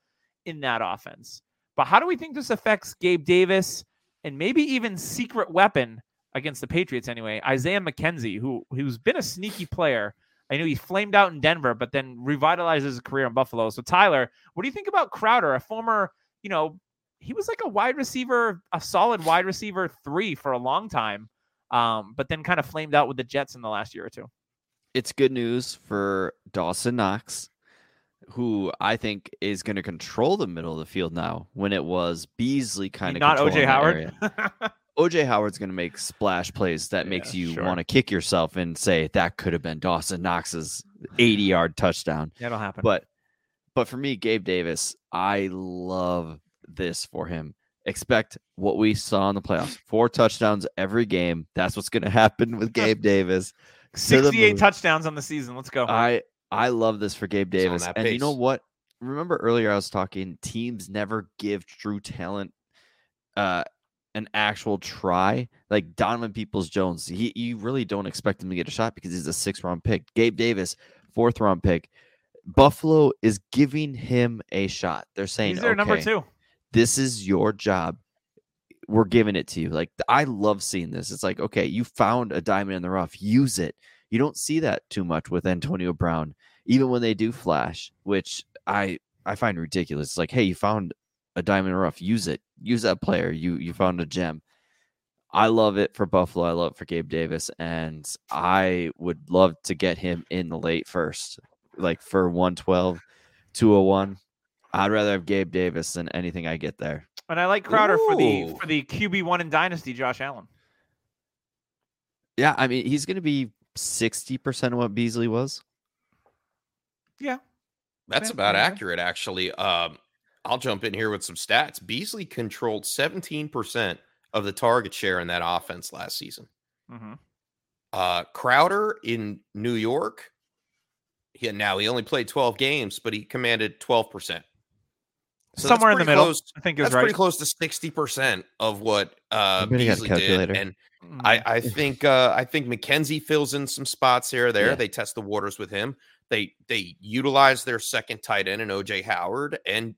Speaker 1: in that offense. But how do we think this affects Gabe Davis and maybe even secret weapon against the Patriots anyway? Isaiah McKenzie, who who's been a sneaky player. I knew he flamed out in Denver, but then revitalized his career in Buffalo. So Tyler, what do you think about Crowder, a former, you know, he was like a wide receiver, a solid wide receiver three for a long time. um, but then kind of flamed out with the Jets in the last year or two.
Speaker 3: It's good news for Dawson Knox, who I think is going to control the middle of the field now. When it was Beasley kind of
Speaker 1: not OJ Howard.
Speaker 3: OJ Howard's going to make splash plays that makes you
Speaker 1: sure.
Speaker 3: want to kick yourself and say that could have been Dawson Knox's 80 yard touchdown.
Speaker 1: That'll happen.
Speaker 3: But but for me, Gabe Davis, I love this for him. Expect what we saw in the playoffs. Four touchdowns every game. That's what's going to happen with Gabe Davis.
Speaker 1: 68 touchdowns on the season. Let's go.
Speaker 3: I I love this for Gabe
Speaker 2: He's
Speaker 3: Davis. And you know what? Remember earlier I was talking teams never give true talent uh an actual try. Like Donovan Peoples Jones, he you really don't expect him to get a shot because he's a six round pick. Gabe Davis, fourth round pick. Buffalo is giving him a shot. They're saying,
Speaker 1: He's their number
Speaker 3: "Okay,
Speaker 1: two.
Speaker 3: this is your job. We're giving it to you. Like I love seeing this. It's like, okay, you found a diamond in the rough, use it. You don't see that too much with Antonio Brown, even when they do flash, which I I find ridiculous. It's like, hey, you found a diamond rough, use it. Use that player. You you found a gem. I love it for Buffalo. I love it for Gabe Davis, and I would love to get him in the late first, like for 112, 201. I'd rather have Gabe Davis than anything I get there.
Speaker 1: And I like Crowder for the for the QB one in Dynasty, Josh Allen.
Speaker 3: Yeah, I mean, he's going to be 60% of what Beasley was.
Speaker 1: Yeah.
Speaker 2: That's
Speaker 1: Yeah,
Speaker 2: about
Speaker 1: yeah.
Speaker 2: accurate, actually. Um, I'll jump in here with some stats. Beasley controlled 17% of the target share in that offense last season.
Speaker 1: hmm
Speaker 2: Uh, Crowder in New York, he, now he only played 12 games, but he commanded 12%. So
Speaker 1: Somewhere in the middle.
Speaker 2: close-
Speaker 1: I think it was
Speaker 2: That's
Speaker 1: right.
Speaker 2: pretty close to 60% of what uh,
Speaker 3: Everybody got a
Speaker 2: Beasley did. And I, I think uh, I think McKenzie fills in some spots here or there.
Speaker 3: Yeah.
Speaker 2: They test the waters with him. They they utilize their second tight end in OJ Howard and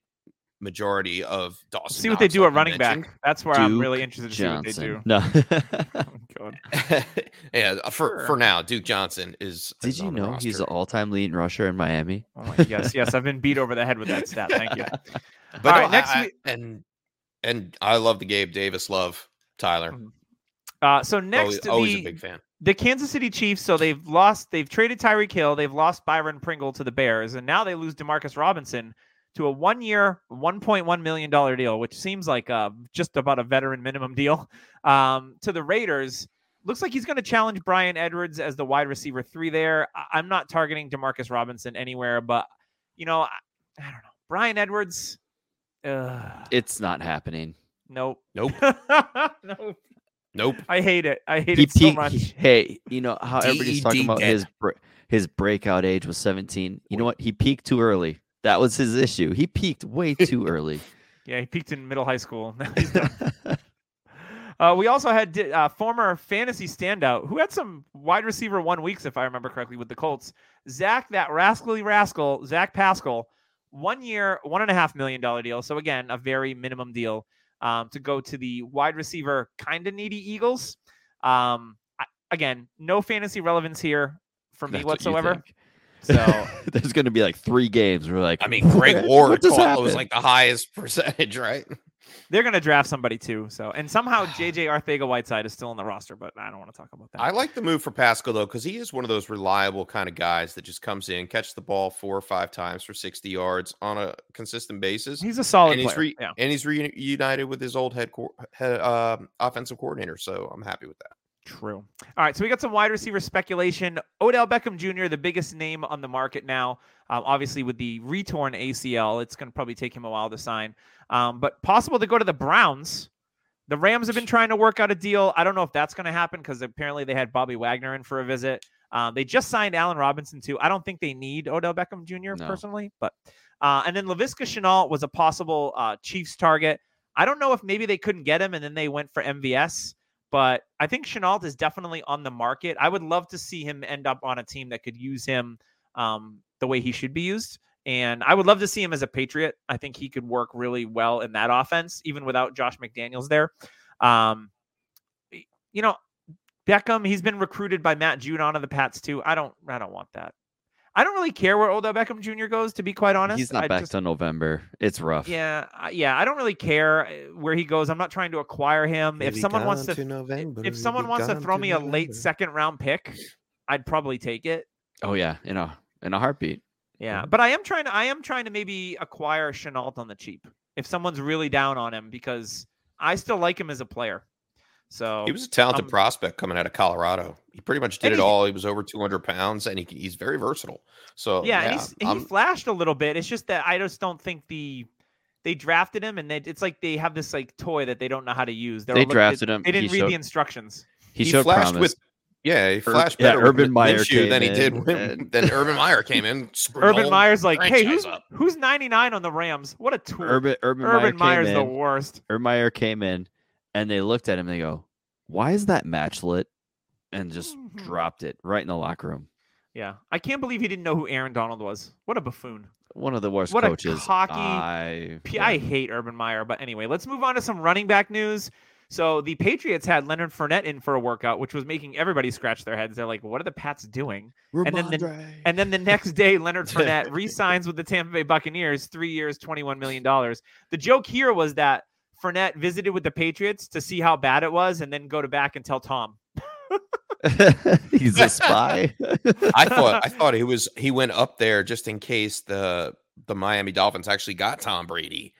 Speaker 2: majority of Dawson.
Speaker 1: see what they do
Speaker 2: like
Speaker 1: at running back. That's where I'm really interested to see what they do.
Speaker 3: No.
Speaker 1: Oh, God.
Speaker 2: yeah, uh, for for now, Duke Johnson is.
Speaker 3: Did
Speaker 2: is
Speaker 3: you know he's the all-time leading rusher in Miami?
Speaker 1: Oh my, yes, yes. I've been beat over the head with that stat. Thank you.
Speaker 2: But
Speaker 1: All
Speaker 2: no,
Speaker 1: next
Speaker 2: I-
Speaker 1: week-
Speaker 2: and and I love the Gabe Davis love Tyler.
Speaker 1: Mhm. Uh, so next,
Speaker 2: always, always
Speaker 1: the,
Speaker 2: a big fan.
Speaker 1: the Kansas City Chiefs. So they've lost. They've traded Tyreek Hill. They've lost Byron Pringle to the Bears, and now they lose Demarcus Robinson to a one-year, one point one million dollar deal, which seems like uh, just about a veteran minimum deal. Um, to the Raiders. Looks like he's going to challenge Bryan Edwards as the wide receiver three there. I- I'm not targeting Demarcus Robinson anywhere, but you know, I, I don't know. Bryan Edwards. Uh,
Speaker 3: It's not happening.
Speaker 1: nope.
Speaker 2: Nope.
Speaker 1: nope.
Speaker 2: Nope.
Speaker 1: I hate it. I hate
Speaker 3: He
Speaker 1: it so
Speaker 3: peaked-
Speaker 1: much.
Speaker 3: he- hey, you know how everybody's talking
Speaker 2: DED
Speaker 3: about
Speaker 2: dead.
Speaker 3: his his breakout age was 17. You know what? He peaked too early. That was his issue. He peaked way too early.
Speaker 1: Yeah, he peaked in middle high school. Now he's done. uh, we also had di- uh, former fantasy standout who had some wide receiver one weeks, if I remember correctly, with the Colts. Zach, that rascally rascal, Zach Pascal, one year, one and a half million dollar deal. So again, a very minimum deal um, to go to the wide receiver kind of needy Eagles. Um, I, again, no fantasy relevance here for me
Speaker 3: That's
Speaker 1: whatsoever.
Speaker 3: think.
Speaker 1: So
Speaker 3: There's going to be like three games. Where we're like,
Speaker 2: I mean, Greg Ward
Speaker 3: what just
Speaker 2: was like the highest percentage, right?
Speaker 1: They're going to draft somebody too. So and somehow JJ Arcega-Whiteside is still on the roster, but I don't want to talk about that.
Speaker 2: I like the move for Pascal though, because he is one of those reliable kind of guys that just comes in, catch the ball four or five times for 60 yards on a consistent basis.
Speaker 1: He's a solid
Speaker 2: and he's
Speaker 1: player.
Speaker 2: re-
Speaker 1: yeah.
Speaker 2: and he's reunited with his old head, co- head um offensive coordinator. So I'm happy with that.
Speaker 1: True. All right, so we got some wide receiver speculation. Odell Beckham Jr., the biggest name on the market now. Um, obviously, with the retorn ACL, it's going to probably take him a while to sign. Um, but possible to go to the Browns. The Rams have been trying to work out a deal. I don't know if that's going to happen because apparently they had Bobby Wagner in for a visit. Um, they just signed Allen Robinson too. I don't think they need Odell Beckham Jr.
Speaker 3: No.
Speaker 1: personally, but uh, and then Laviska Shenault was a possible uh, Chiefs target. I don't know if maybe they couldn't get him and then they went for MVS but I think Shenault is definitely on the market. I would love to see him end up on a team that could use him um, the way he should be used. And I would love to see him as a Patriot. I think he could work really well in that offense, even without Josh McDaniels there. Um, you know, Beckham, he's been recruited by Matt Judon of the Pats too. I don't, I don't want that. I don't really care where Odell Beckham Jr. goes, to be quite honest.
Speaker 3: He's not
Speaker 1: I
Speaker 3: back
Speaker 1: just,
Speaker 3: till November. It's rough.
Speaker 1: Yeah, yeah. I don't really care uh, where he goes. I'm not trying to acquire him. if someone wants to,
Speaker 2: November,
Speaker 1: if someone wants to throw me a late second round pick, I'd probably take it.
Speaker 3: Oh yeah, in a in a heartbeat.
Speaker 1: Yeah, but I am trying to I am trying to maybe acquire Shenault on the cheap if someone's really down on him because I still like him as a player. So
Speaker 2: he was a talented
Speaker 1: um,
Speaker 2: prospect coming out of Colorado. He pretty much did it
Speaker 1: he-
Speaker 2: all. He was over 200 pounds, and he, he's very versatile. So
Speaker 1: yeah,
Speaker 2: yeah,
Speaker 1: and he's, he flashed a little bit. It's just that I just don't think the they drafted him and they, it's like they have this like toy that they don't know how to use. They're
Speaker 3: They
Speaker 1: look-
Speaker 3: drafted him.
Speaker 1: They didn't
Speaker 3: He
Speaker 1: read the instructions.
Speaker 3: He,
Speaker 2: he flashed
Speaker 3: promise.
Speaker 2: with yeah, he flashed
Speaker 3: yeah,
Speaker 2: better with
Speaker 3: Urban Meyer
Speaker 2: Minshew
Speaker 3: came
Speaker 2: than he did
Speaker 3: in
Speaker 2: when
Speaker 3: and-
Speaker 2: then Urban Meyer came in.
Speaker 1: Urban Meyer's like, hey, who's
Speaker 2: up.
Speaker 1: who's 99 on the Rams? What a tool.
Speaker 3: Urban Urban,
Speaker 1: Urban
Speaker 3: Meyer
Speaker 1: Meyer's
Speaker 3: came
Speaker 1: the worst.
Speaker 3: Urban Meyer came in, and they looked at him. and They go, "Why is that match lit?" And just
Speaker 1: Mhm.
Speaker 3: dropped it right in the locker room.
Speaker 1: Yeah, I can't believe he didn't know who Aaron Donald was. What a buffoon.
Speaker 3: One of the worst
Speaker 1: What a
Speaker 3: coaches.
Speaker 1: cocky-
Speaker 3: I
Speaker 1: hate Urban Meyer, but anyway, let's move on to some running back news. So the Patriots had Leonard Fournette in for a workout, which was making everybody scratch their heads. They're like, "What are the Pats doing?" And then the- And then the next day, Leonard Fournette re-signs with the Tampa Bay Buccaneers, three years, twenty-one million dollars. The joke here was that Fournette visited with the Patriots to see how bad it was, and then go to back and tell Tom.
Speaker 3: he's a spy.
Speaker 2: I thought I thought he was he went up there just in case the the Miami Dolphins actually got Tom Brady.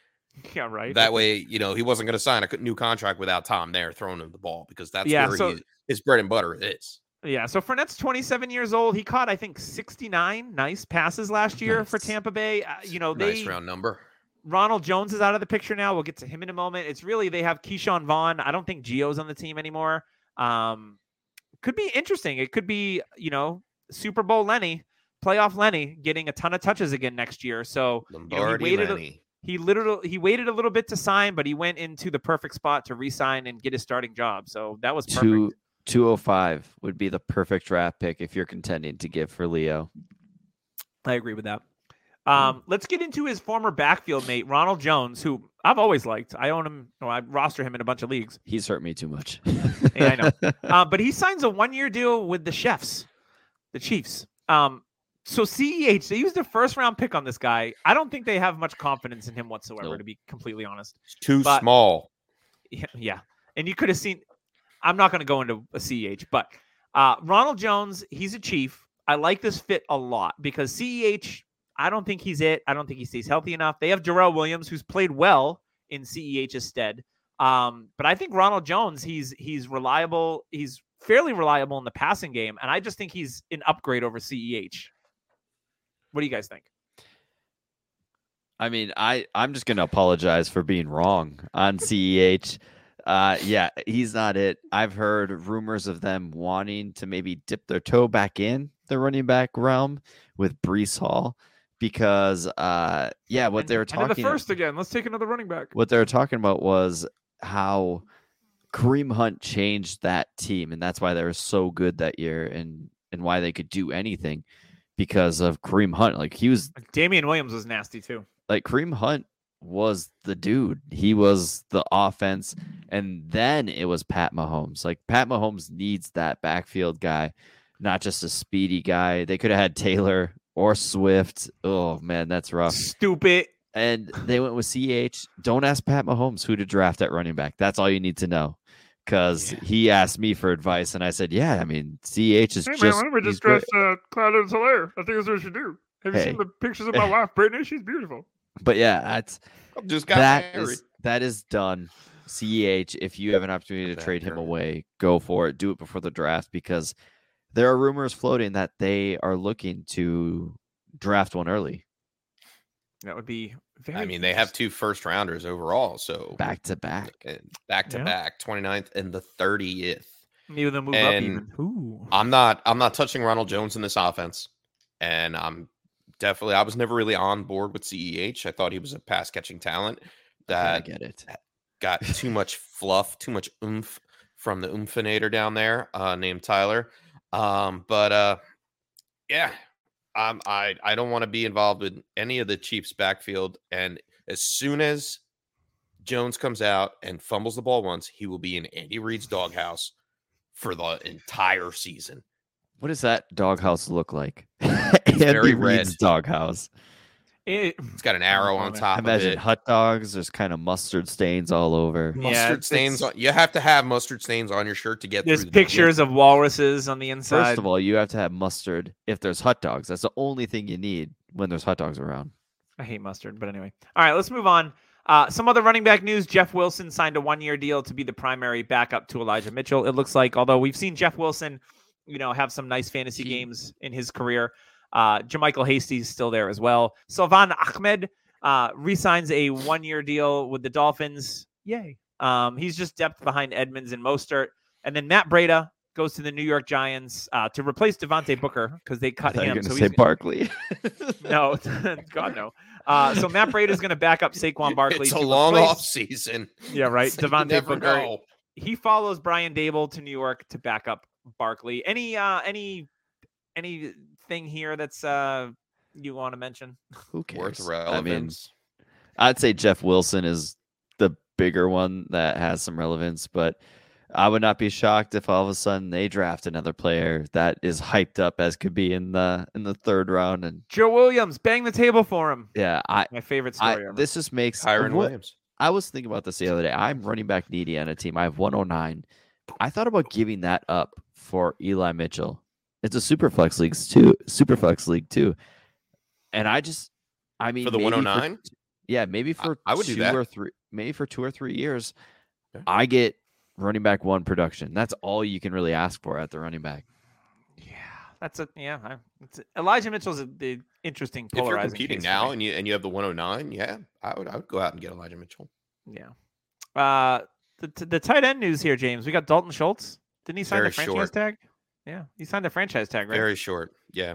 Speaker 1: Yeah, right.
Speaker 2: That way, you know, he wasn't going to sign a new contract without Tom there throwing him the ball because that's
Speaker 1: Yeah,
Speaker 2: where
Speaker 1: so-
Speaker 2: he, his bread and butter is.
Speaker 1: Yeah, so Fournette's 27 years old. He caught, I think, 69 nice passes last year for Tampa Bay. Uh, you know, they
Speaker 2: nice round number.
Speaker 1: Ronald Jones is out of the picture now. We'll get to him in a moment. It's really they have Ke'Shawn Vaughn. I don't think Gio's on the team anymore. Um, could be interesting. It could be, you know, Super Bowl Lenny, playoff Lenny, getting a ton of touches again next year. So you know, he waited.
Speaker 2: Lenny.
Speaker 1: He literally he waited a little bit to sign, but he went into the perfect spot to re-sign and get his starting job. So that was perfect.
Speaker 3: Two two oh five would be the perfect draft pick if you're contending to give for Leo.
Speaker 1: I agree with that. Um, let's get into his former backfield mate, Ronald Jones, who I've always liked. I own him, or I roster him in a bunch of leagues.
Speaker 3: He's hurt me too much.
Speaker 1: Yeah, I know. Uh, but he signs a one-year deal with the Chefs, the Chiefs. Um, so CEH, they used a first-round pick on this guy. I don't think they have much confidence in him whatsoever,
Speaker 3: Nope.
Speaker 1: to be completely honest.
Speaker 2: It's too
Speaker 1: but-
Speaker 2: small.
Speaker 1: Yeah, yeah. and you could have seen. I'm not going to go into a CEH, but uh, Ronald Jones, he's a Chief. I like this fit a lot because CEH, I don't think he's it. I don't think he stays healthy enough. They have Darrel Williams, who's played well in CEH's stead. Um, but I think Ronald Jones, he's he's reliable. He's fairly reliable in the passing game, and I just think he's an upgrade over CEH. What do you guys think?
Speaker 3: I mean, I I'm just gonna apologize for being wrong on CEH. Uh, yeah, he's not it. I've heard rumors of them wanting to maybe dip their toe back in the running back realm with Breece Hall because, uh, yeah, what they were
Speaker 1: And- and
Speaker 3: talking
Speaker 1: the first again. Let's take another running back.
Speaker 3: what they were talking about was how Kareem Hunt changed that team, and that's why they were so good that year, and and why they could do anything because of Kareem Hunt. Like he was
Speaker 1: Damien Williams was nasty too.
Speaker 3: like Kareem Hunt was the dude. He was the offense, and then it was Pat Mahomes. Like Pat Mahomes needs that backfield guy, not just a speedy guy. They could have had Taylor or Swift. Oh man, that's rough.
Speaker 1: Stupid.
Speaker 3: And they went with CH. Don't ask Pat Mahomes who to draft at running back. That's all you need to know. Because
Speaker 1: Yeah.
Speaker 3: he asked me for advice, and I said, "Yeah, I mean, CH is
Speaker 4: Hey
Speaker 3: just."
Speaker 4: man, why don't we just
Speaker 3: great."
Speaker 4: dress uh, Clyde Edwards-Helaire? I think that's what we should do. Have you seen the pictures of my wife, Brittany? She's beautiful.
Speaker 3: But yeah, that's
Speaker 2: Just got
Speaker 3: that
Speaker 2: married.
Speaker 3: is that is done. Ceh, if you have an opportunity to trade him away, go for it. Do it before the draft because there are rumors floating that they are looking to draft one early,
Speaker 1: That would be very.
Speaker 2: I mean, they have two first rounders overall, so
Speaker 3: back to back.
Speaker 2: uh, back to
Speaker 1: Yeah.
Speaker 2: back, 29th and the 30th.
Speaker 1: Maybe they'll move up
Speaker 2: And-
Speaker 1: even. Ooh.
Speaker 2: I'm not I'm not touching Ronald Jones in this offense. And I'm definitely I was never really on board with CEH. I thought he was a pass catching talent that
Speaker 3: I
Speaker 2: that
Speaker 3: get it.
Speaker 2: got too much fluff, too much oomph from the oomphonator down there, uh, named Tyler. Um, but uh yeah, um, I I don't want to be involved with any of the Chiefs backfield. And as soon as Jones comes out and fumbles the ball once, he will be in Andy Reid's doghouse for the entire season.
Speaker 3: What does that doghouse look like? Andy Reid's doghouse.
Speaker 1: It,
Speaker 2: It's got an arrow on top of
Speaker 3: Imagine hot dogs. There's kind of mustard stains all over.
Speaker 1: Yeah,
Speaker 2: Mustard stains. On, you have to have mustard stains on your shirt to get
Speaker 1: there's
Speaker 2: through. the-
Speaker 1: pictures of walruses on the inside.
Speaker 3: First of all, you have to have mustard if there's hot dogs. That's the only thing you need when there's hot dogs around.
Speaker 1: I hate mustard, but anyway. All right, let's move on. Uh, some other running back news: Jeff Wilson signed a one-year deal to be the primary backup to Elijah Mitchell. It looks like, although we've seen Jeff Wilson, you know, have some nice fantasy
Speaker 3: He-
Speaker 1: games in his career. Uh, JaMycal Hasty's still there as well. Salvon Ahmed uh, resigns a one-year deal with the Dolphins. Yay! Um, he's just depth behind Edmonds and Mostert, and then Matt Breida goes to the New York Giants uh, to replace Devontae Booker because they cut
Speaker 3: thought
Speaker 1: him. So
Speaker 3: say
Speaker 1: he's
Speaker 3: Barkley.
Speaker 1: no, God no. Uh, so Matt Breida is going to back up Saquon Barkley.
Speaker 2: It's a long
Speaker 1: replace-
Speaker 2: off season.
Speaker 1: Yeah, right.
Speaker 2: So
Speaker 1: Devontae Booker.
Speaker 2: know.
Speaker 1: He follows Brian Daboll to New York to back up Barkley. Any uh any any anything here that's uh you want to mention?
Speaker 3: Who cares?
Speaker 2: Worth
Speaker 3: I mean,
Speaker 2: relevance.
Speaker 3: I'd say Jeff Wilson is the bigger one that has some relevance, but I would not be shocked if all of a sudden they draft another player that is hyped up as could be in the in the third round. And
Speaker 1: Joe Williams, bang the table for him.
Speaker 3: yeah, I,
Speaker 1: My favorite
Speaker 3: I
Speaker 1: story. ever.
Speaker 3: this just makes Kyren
Speaker 2: Williams.
Speaker 3: I was thinking about this the other day. I'm running back needy on a team. I have 109. I thought about giving that up for Eli Mitchell. It's a super flex leagues too, super flex league too. And I just, I mean,
Speaker 2: For the 109?
Speaker 3: yeah, maybe for
Speaker 2: I would do
Speaker 3: two
Speaker 2: that.
Speaker 3: or three, maybe for two or three years,
Speaker 2: Yeah.
Speaker 3: I get running back one production. That's all you can really ask for at the running back.
Speaker 1: yeah, that's a yeah. I, it's Elijah Mitchell's a, the interesting
Speaker 2: If you're competing now and you and you have the 109, yeah, I would I would go out and get Elijah Mitchell.
Speaker 1: Yeah. Uh, the the tight end news here, James. We got Dalton Schultz. Didn't he sign
Speaker 2: Very
Speaker 1: the franchise
Speaker 2: short.
Speaker 1: tag? Yeah, he signed a franchise tag, right?
Speaker 2: Very short. Yeah.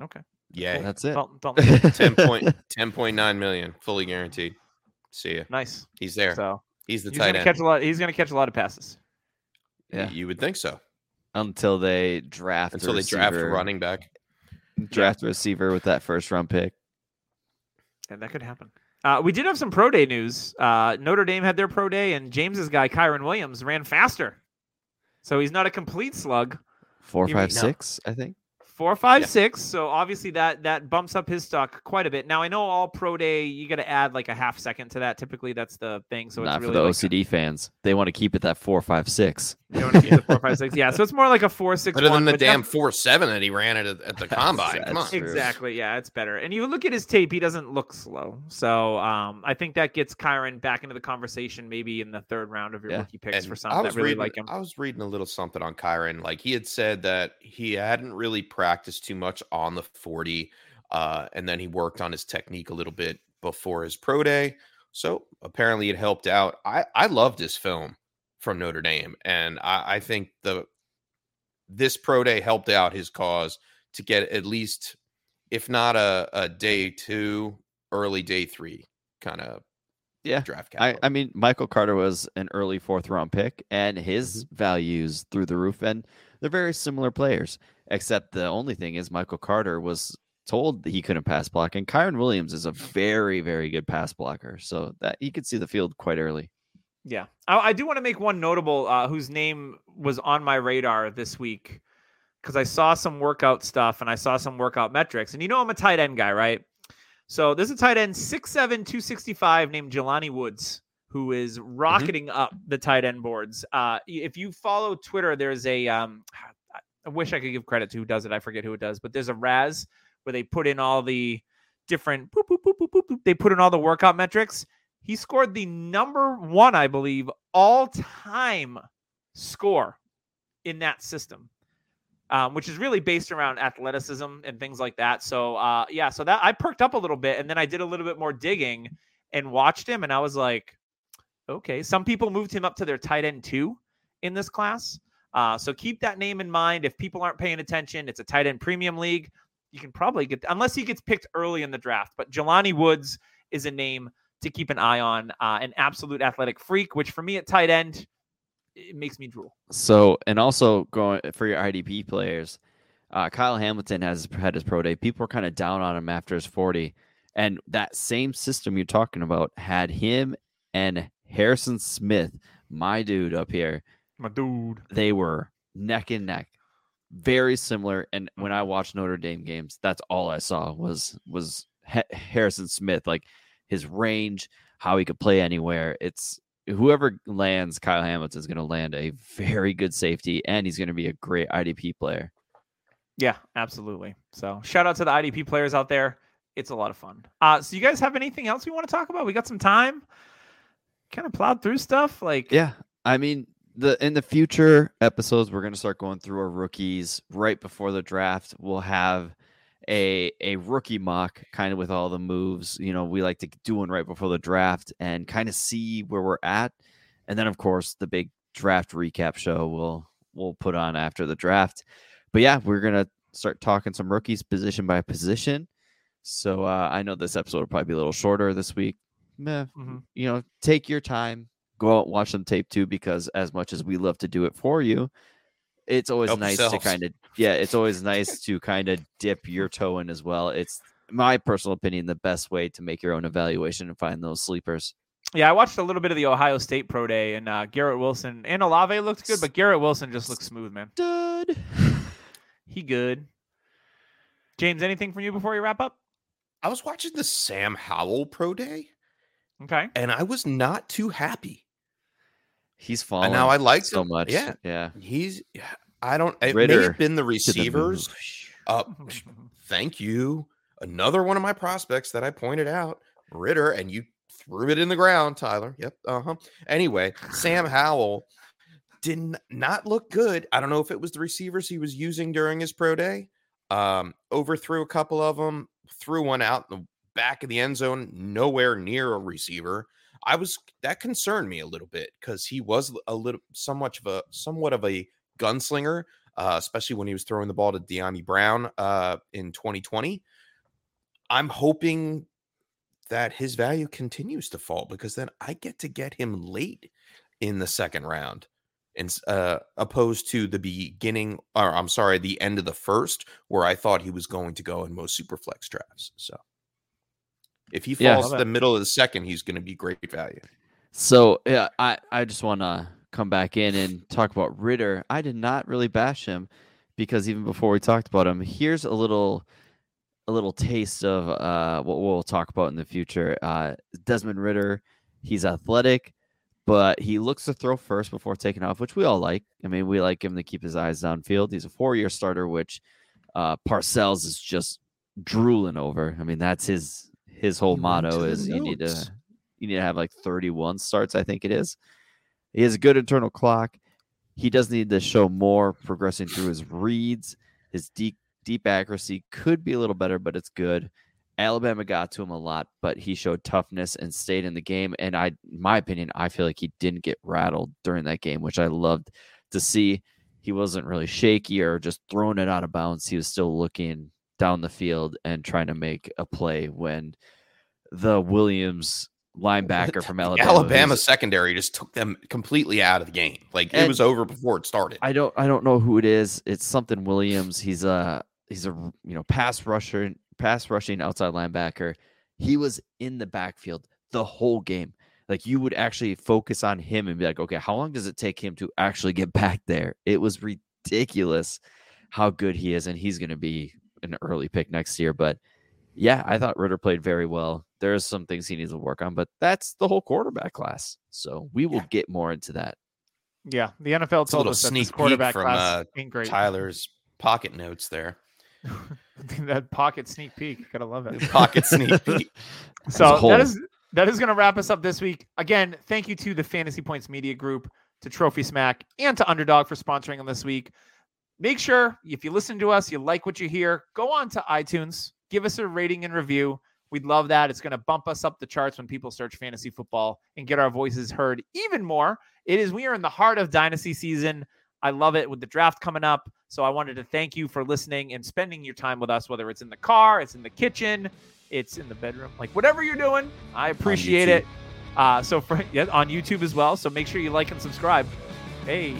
Speaker 1: Okay.
Speaker 2: Yeah.
Speaker 3: That's it.
Speaker 1: Dalton, Dalton,
Speaker 2: 10 point 10.9 million, fully guaranteed. See ya.
Speaker 1: nice.
Speaker 2: He's there.
Speaker 1: So
Speaker 2: He's the
Speaker 1: he's
Speaker 2: tight
Speaker 1: gonna
Speaker 2: end.
Speaker 1: catch a lot. He's gonna catch a lot of passes.
Speaker 3: Yeah.
Speaker 2: You would think so.
Speaker 3: Until they draft a
Speaker 2: Until they draft a running back.
Speaker 3: draft a receiver with that first round pick.
Speaker 1: And that could happen. Uh, we did have some pro day news. Uh, Notre Dame had their pro day, and James's guy Kyren Williams ran faster. So he's not a complete slug.
Speaker 3: Four, five, six, I think.
Speaker 1: Four, five,
Speaker 2: Yeah.
Speaker 1: six. So obviously that that bumps up his stock quite a bit. Now I know all pro day you got to add like a half second to that. Typically that's the thing. So
Speaker 3: Not
Speaker 1: it's really
Speaker 3: for the
Speaker 1: like
Speaker 3: OCD fans. They want to keep it that four, five, six.
Speaker 1: You don't keep the four, five, six. Yeah, so it's more like a four, six,
Speaker 2: Better
Speaker 1: one.
Speaker 2: than the damn
Speaker 1: def-
Speaker 2: four seven that he ran at, at the combine. Come on.
Speaker 1: Exactly. Yeah, it's better. And you look at his tape; he doesn't look slow. So um, I think that gets Kyren back into the conversation, maybe in the third round of your
Speaker 3: Yeah.
Speaker 1: rookie picks
Speaker 2: And
Speaker 1: for
Speaker 2: I
Speaker 1: some that really
Speaker 2: reading,
Speaker 1: like him.
Speaker 2: I was reading a little something on Kyren. Like he had said that he hadn't really practiced too much on the 40, uh, and then he worked on his technique a little bit before his pro day. So apparently it helped out. I, I loved his film from Notre Dame, and I, I think the this pro day helped out his cause to get at least, if not a, a day two, early day three kind of
Speaker 3: Yeah,
Speaker 2: draft
Speaker 3: I,
Speaker 2: capital.
Speaker 3: I mean, Michael Carter was an early fourth round pick, and his
Speaker 2: Mm-hmm.
Speaker 3: values through the roof. And they're very similar players, except the only thing is Michael Carter was told that he couldn't pass block, and Kyren Williams is a very, very good pass blocker, so that he could see the field quite early.
Speaker 1: Yeah, I, I do want to make one notable uh, whose name was on my radar this week because I saw some workout stuff and I saw some workout metrics. And you know, I'm a tight end guy, right? So there's a tight end, 6'7, 265, named Jelani Woods, who is rocketing up the tight end boards. Uh, if you follow Twitter, there's a, um, I- I wish I could give credit to who does it. I forget who it does, but there's a RAS where they put in all the different, boop, boop, boop, boop, boop, boop. they put in all the workout metrics. He scored the number one, I believe, all time score in that system, um, which is really based around athleticism and things like that. So, uh, yeah, so that I perked up a little bit and then I did a little bit more digging and watched him, and I was like, okay, some people moved him up to their tight end two in this class. Uh, so keep that name in mind. If people aren't paying attention, it's a tight end premium league. You can probably get, unless he gets picked early in the draft. But Jelani Woods is a name to keep an eye on. Uh, an absolute athletic freak, which for me at tight end, it makes me drool.
Speaker 3: So, and also going for your IDP players, uh, Kyle Hamilton has had his pro day. People were kind of down on him after his 40. And that same system you're talking about had him and Harrison Smith, my dude up here.
Speaker 1: My dude.
Speaker 3: They were neck and neck. very similar. And when I watched Notre Dame games, that's all I saw was was Harrison Smith, like his range, how he could play anywhere. It's whoever lands Kyle Hamilton is going to land a very good safety, and he's going to be a great IDP player.
Speaker 1: Yeah, absolutely. So shout out to the IDP players out there. It's a lot of fun. Uh, so you guys have anything else we want to talk about? We got some time. Kind of plowed through stuff. Like
Speaker 3: yeah, I mean the in the future episodes we're going to start going through our rookies right before the draft. We'll have a a rookie mock kind of with all the moves you know we like to do one right before the draft and kind of see where we're at. And then of course the big draft recap show we'll we'll put on after the draft. But yeah we're gonna start talking some rookies position by position. So uh, i know this episode will probably be a little shorter this week. Meh, mm-hmm. you know take your time go out and watch some tape too because as much as we love to do it for you it's always Help nice yourselves. to kind of yeah it's always nice to kind of dip your toe in as well. It's my personal opinion the best way to make your own evaluation and find those sleepers.
Speaker 1: Yeah i watched a little bit of the ohio state pro day and uh, garrett wilson and olave looked good but garrett wilson just looks smooth man.
Speaker 3: Good
Speaker 1: he good. James anything from you before we wrap up?
Speaker 2: I was watching the sam howell pro day
Speaker 1: okay.
Speaker 2: and i was not too happy
Speaker 3: He's fallen.
Speaker 2: And now I like
Speaker 3: so
Speaker 2: him.
Speaker 3: much.
Speaker 2: Yeah,
Speaker 3: yeah.
Speaker 2: He's. I don't. It Ridder may have been the receivers.
Speaker 3: The
Speaker 2: uh, thank you. Another one of my prospects that I pointed out, Ridder, and you threw it in the ground, Tyler. Yep. Uh huh. Anyway, Sam Howell did not look good. I don't know if it was the receivers he was using during his pro day. Um, overthrew a couple of them, threw one out in the back of the end zone, nowhere near a receiver. I was that concerned me a little bit because he was a little so much of a somewhat of a gunslinger, uh, especially when he was throwing the ball to Dyami Brown uh, in 2020. I'm hoping that his value continues to fall because then I get to get him late in the second round, and uh, opposed to the beginning, or I'm sorry, the end of the first, where I thought he was going to go in most super flex drafts. So if he falls yeah, the middle of the second, he's going to be great value.
Speaker 3: So yeah, I I just want to come back in and talk about Ridder. I did not really bash him because even before we talked about him, here's a little a little taste of uh, what we'll talk about in the future. Uh, Desmond Ridder, he's athletic, but he looks to throw first before taking off, which we all like. I mean, we like him to keep his eyes downfield. He's a four-year starter, which uh, Parcells is just drooling over. I mean, that's his his whole motto is you need to you need to have like 31 starts, I think it is. He has a good internal clock. He does need to show more progressing through his reads. His deep deep accuracy could be a little better, but it's good. Alabama got to him a lot, but he showed toughness and stayed in the game. And I, in my opinion, I feel like he didn't get rattled during that game, which I loved to see. He wasn't really shaky or just throwing it out of bounds. He was still looking down the field and trying to make a play when the Williams linebacker from Alabama.
Speaker 2: Alabama secondary just took them completely out of the game. Like it was over before it started.
Speaker 3: I don't I don't know who it is. It's something Williams. He's a he's a you know pass rusher, pass rushing outside linebacker. He was in the backfield the whole game. Like you would actually focus on him and be like, okay, how long does it take him to actually get back there? It was ridiculous how good he is, and he's going to be an early pick next year. But yeah, I thought Ridder played very well. There's some things he needs to work on, but that's the whole quarterback class. So we will yeah. get more into that.
Speaker 1: Yeah, the NFL told us that this quarterback from, class uh, ain't great.
Speaker 2: Tyler's pocket notes there.
Speaker 1: that pocket sneak peek, gotta love it.
Speaker 2: Pocket sneak peek.
Speaker 1: so that is that is going to wrap us up this week. Again, thank you to the Fantasy Points Media Group, to Trophy Smack, and to Underdog for sponsoring them this week. Make sure if you listen to us, you like what you hear, go on to iTunes, give us a rating and review. We'd love that. It's going to bump us up the charts when people search fantasy football and get our voices heard even more. It is, we are in the heart of dynasty season. I love it with the draft coming up. So I wanted to thank you for listening and spending your time with us, whether it's in the car, it's in the kitchen, it's in the bedroom, like whatever you're doing. I appreciate it. Uh, so for yeah, on YouTube as well. So make sure you like and subscribe. Hey,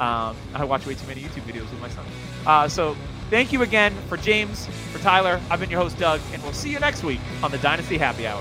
Speaker 1: um, I watch way too many YouTube videos with my son. Uh, so Thank you again for James, for Tyler. I've been your host, Doug, and we'll see you next week on the Dynasty Happy Hour.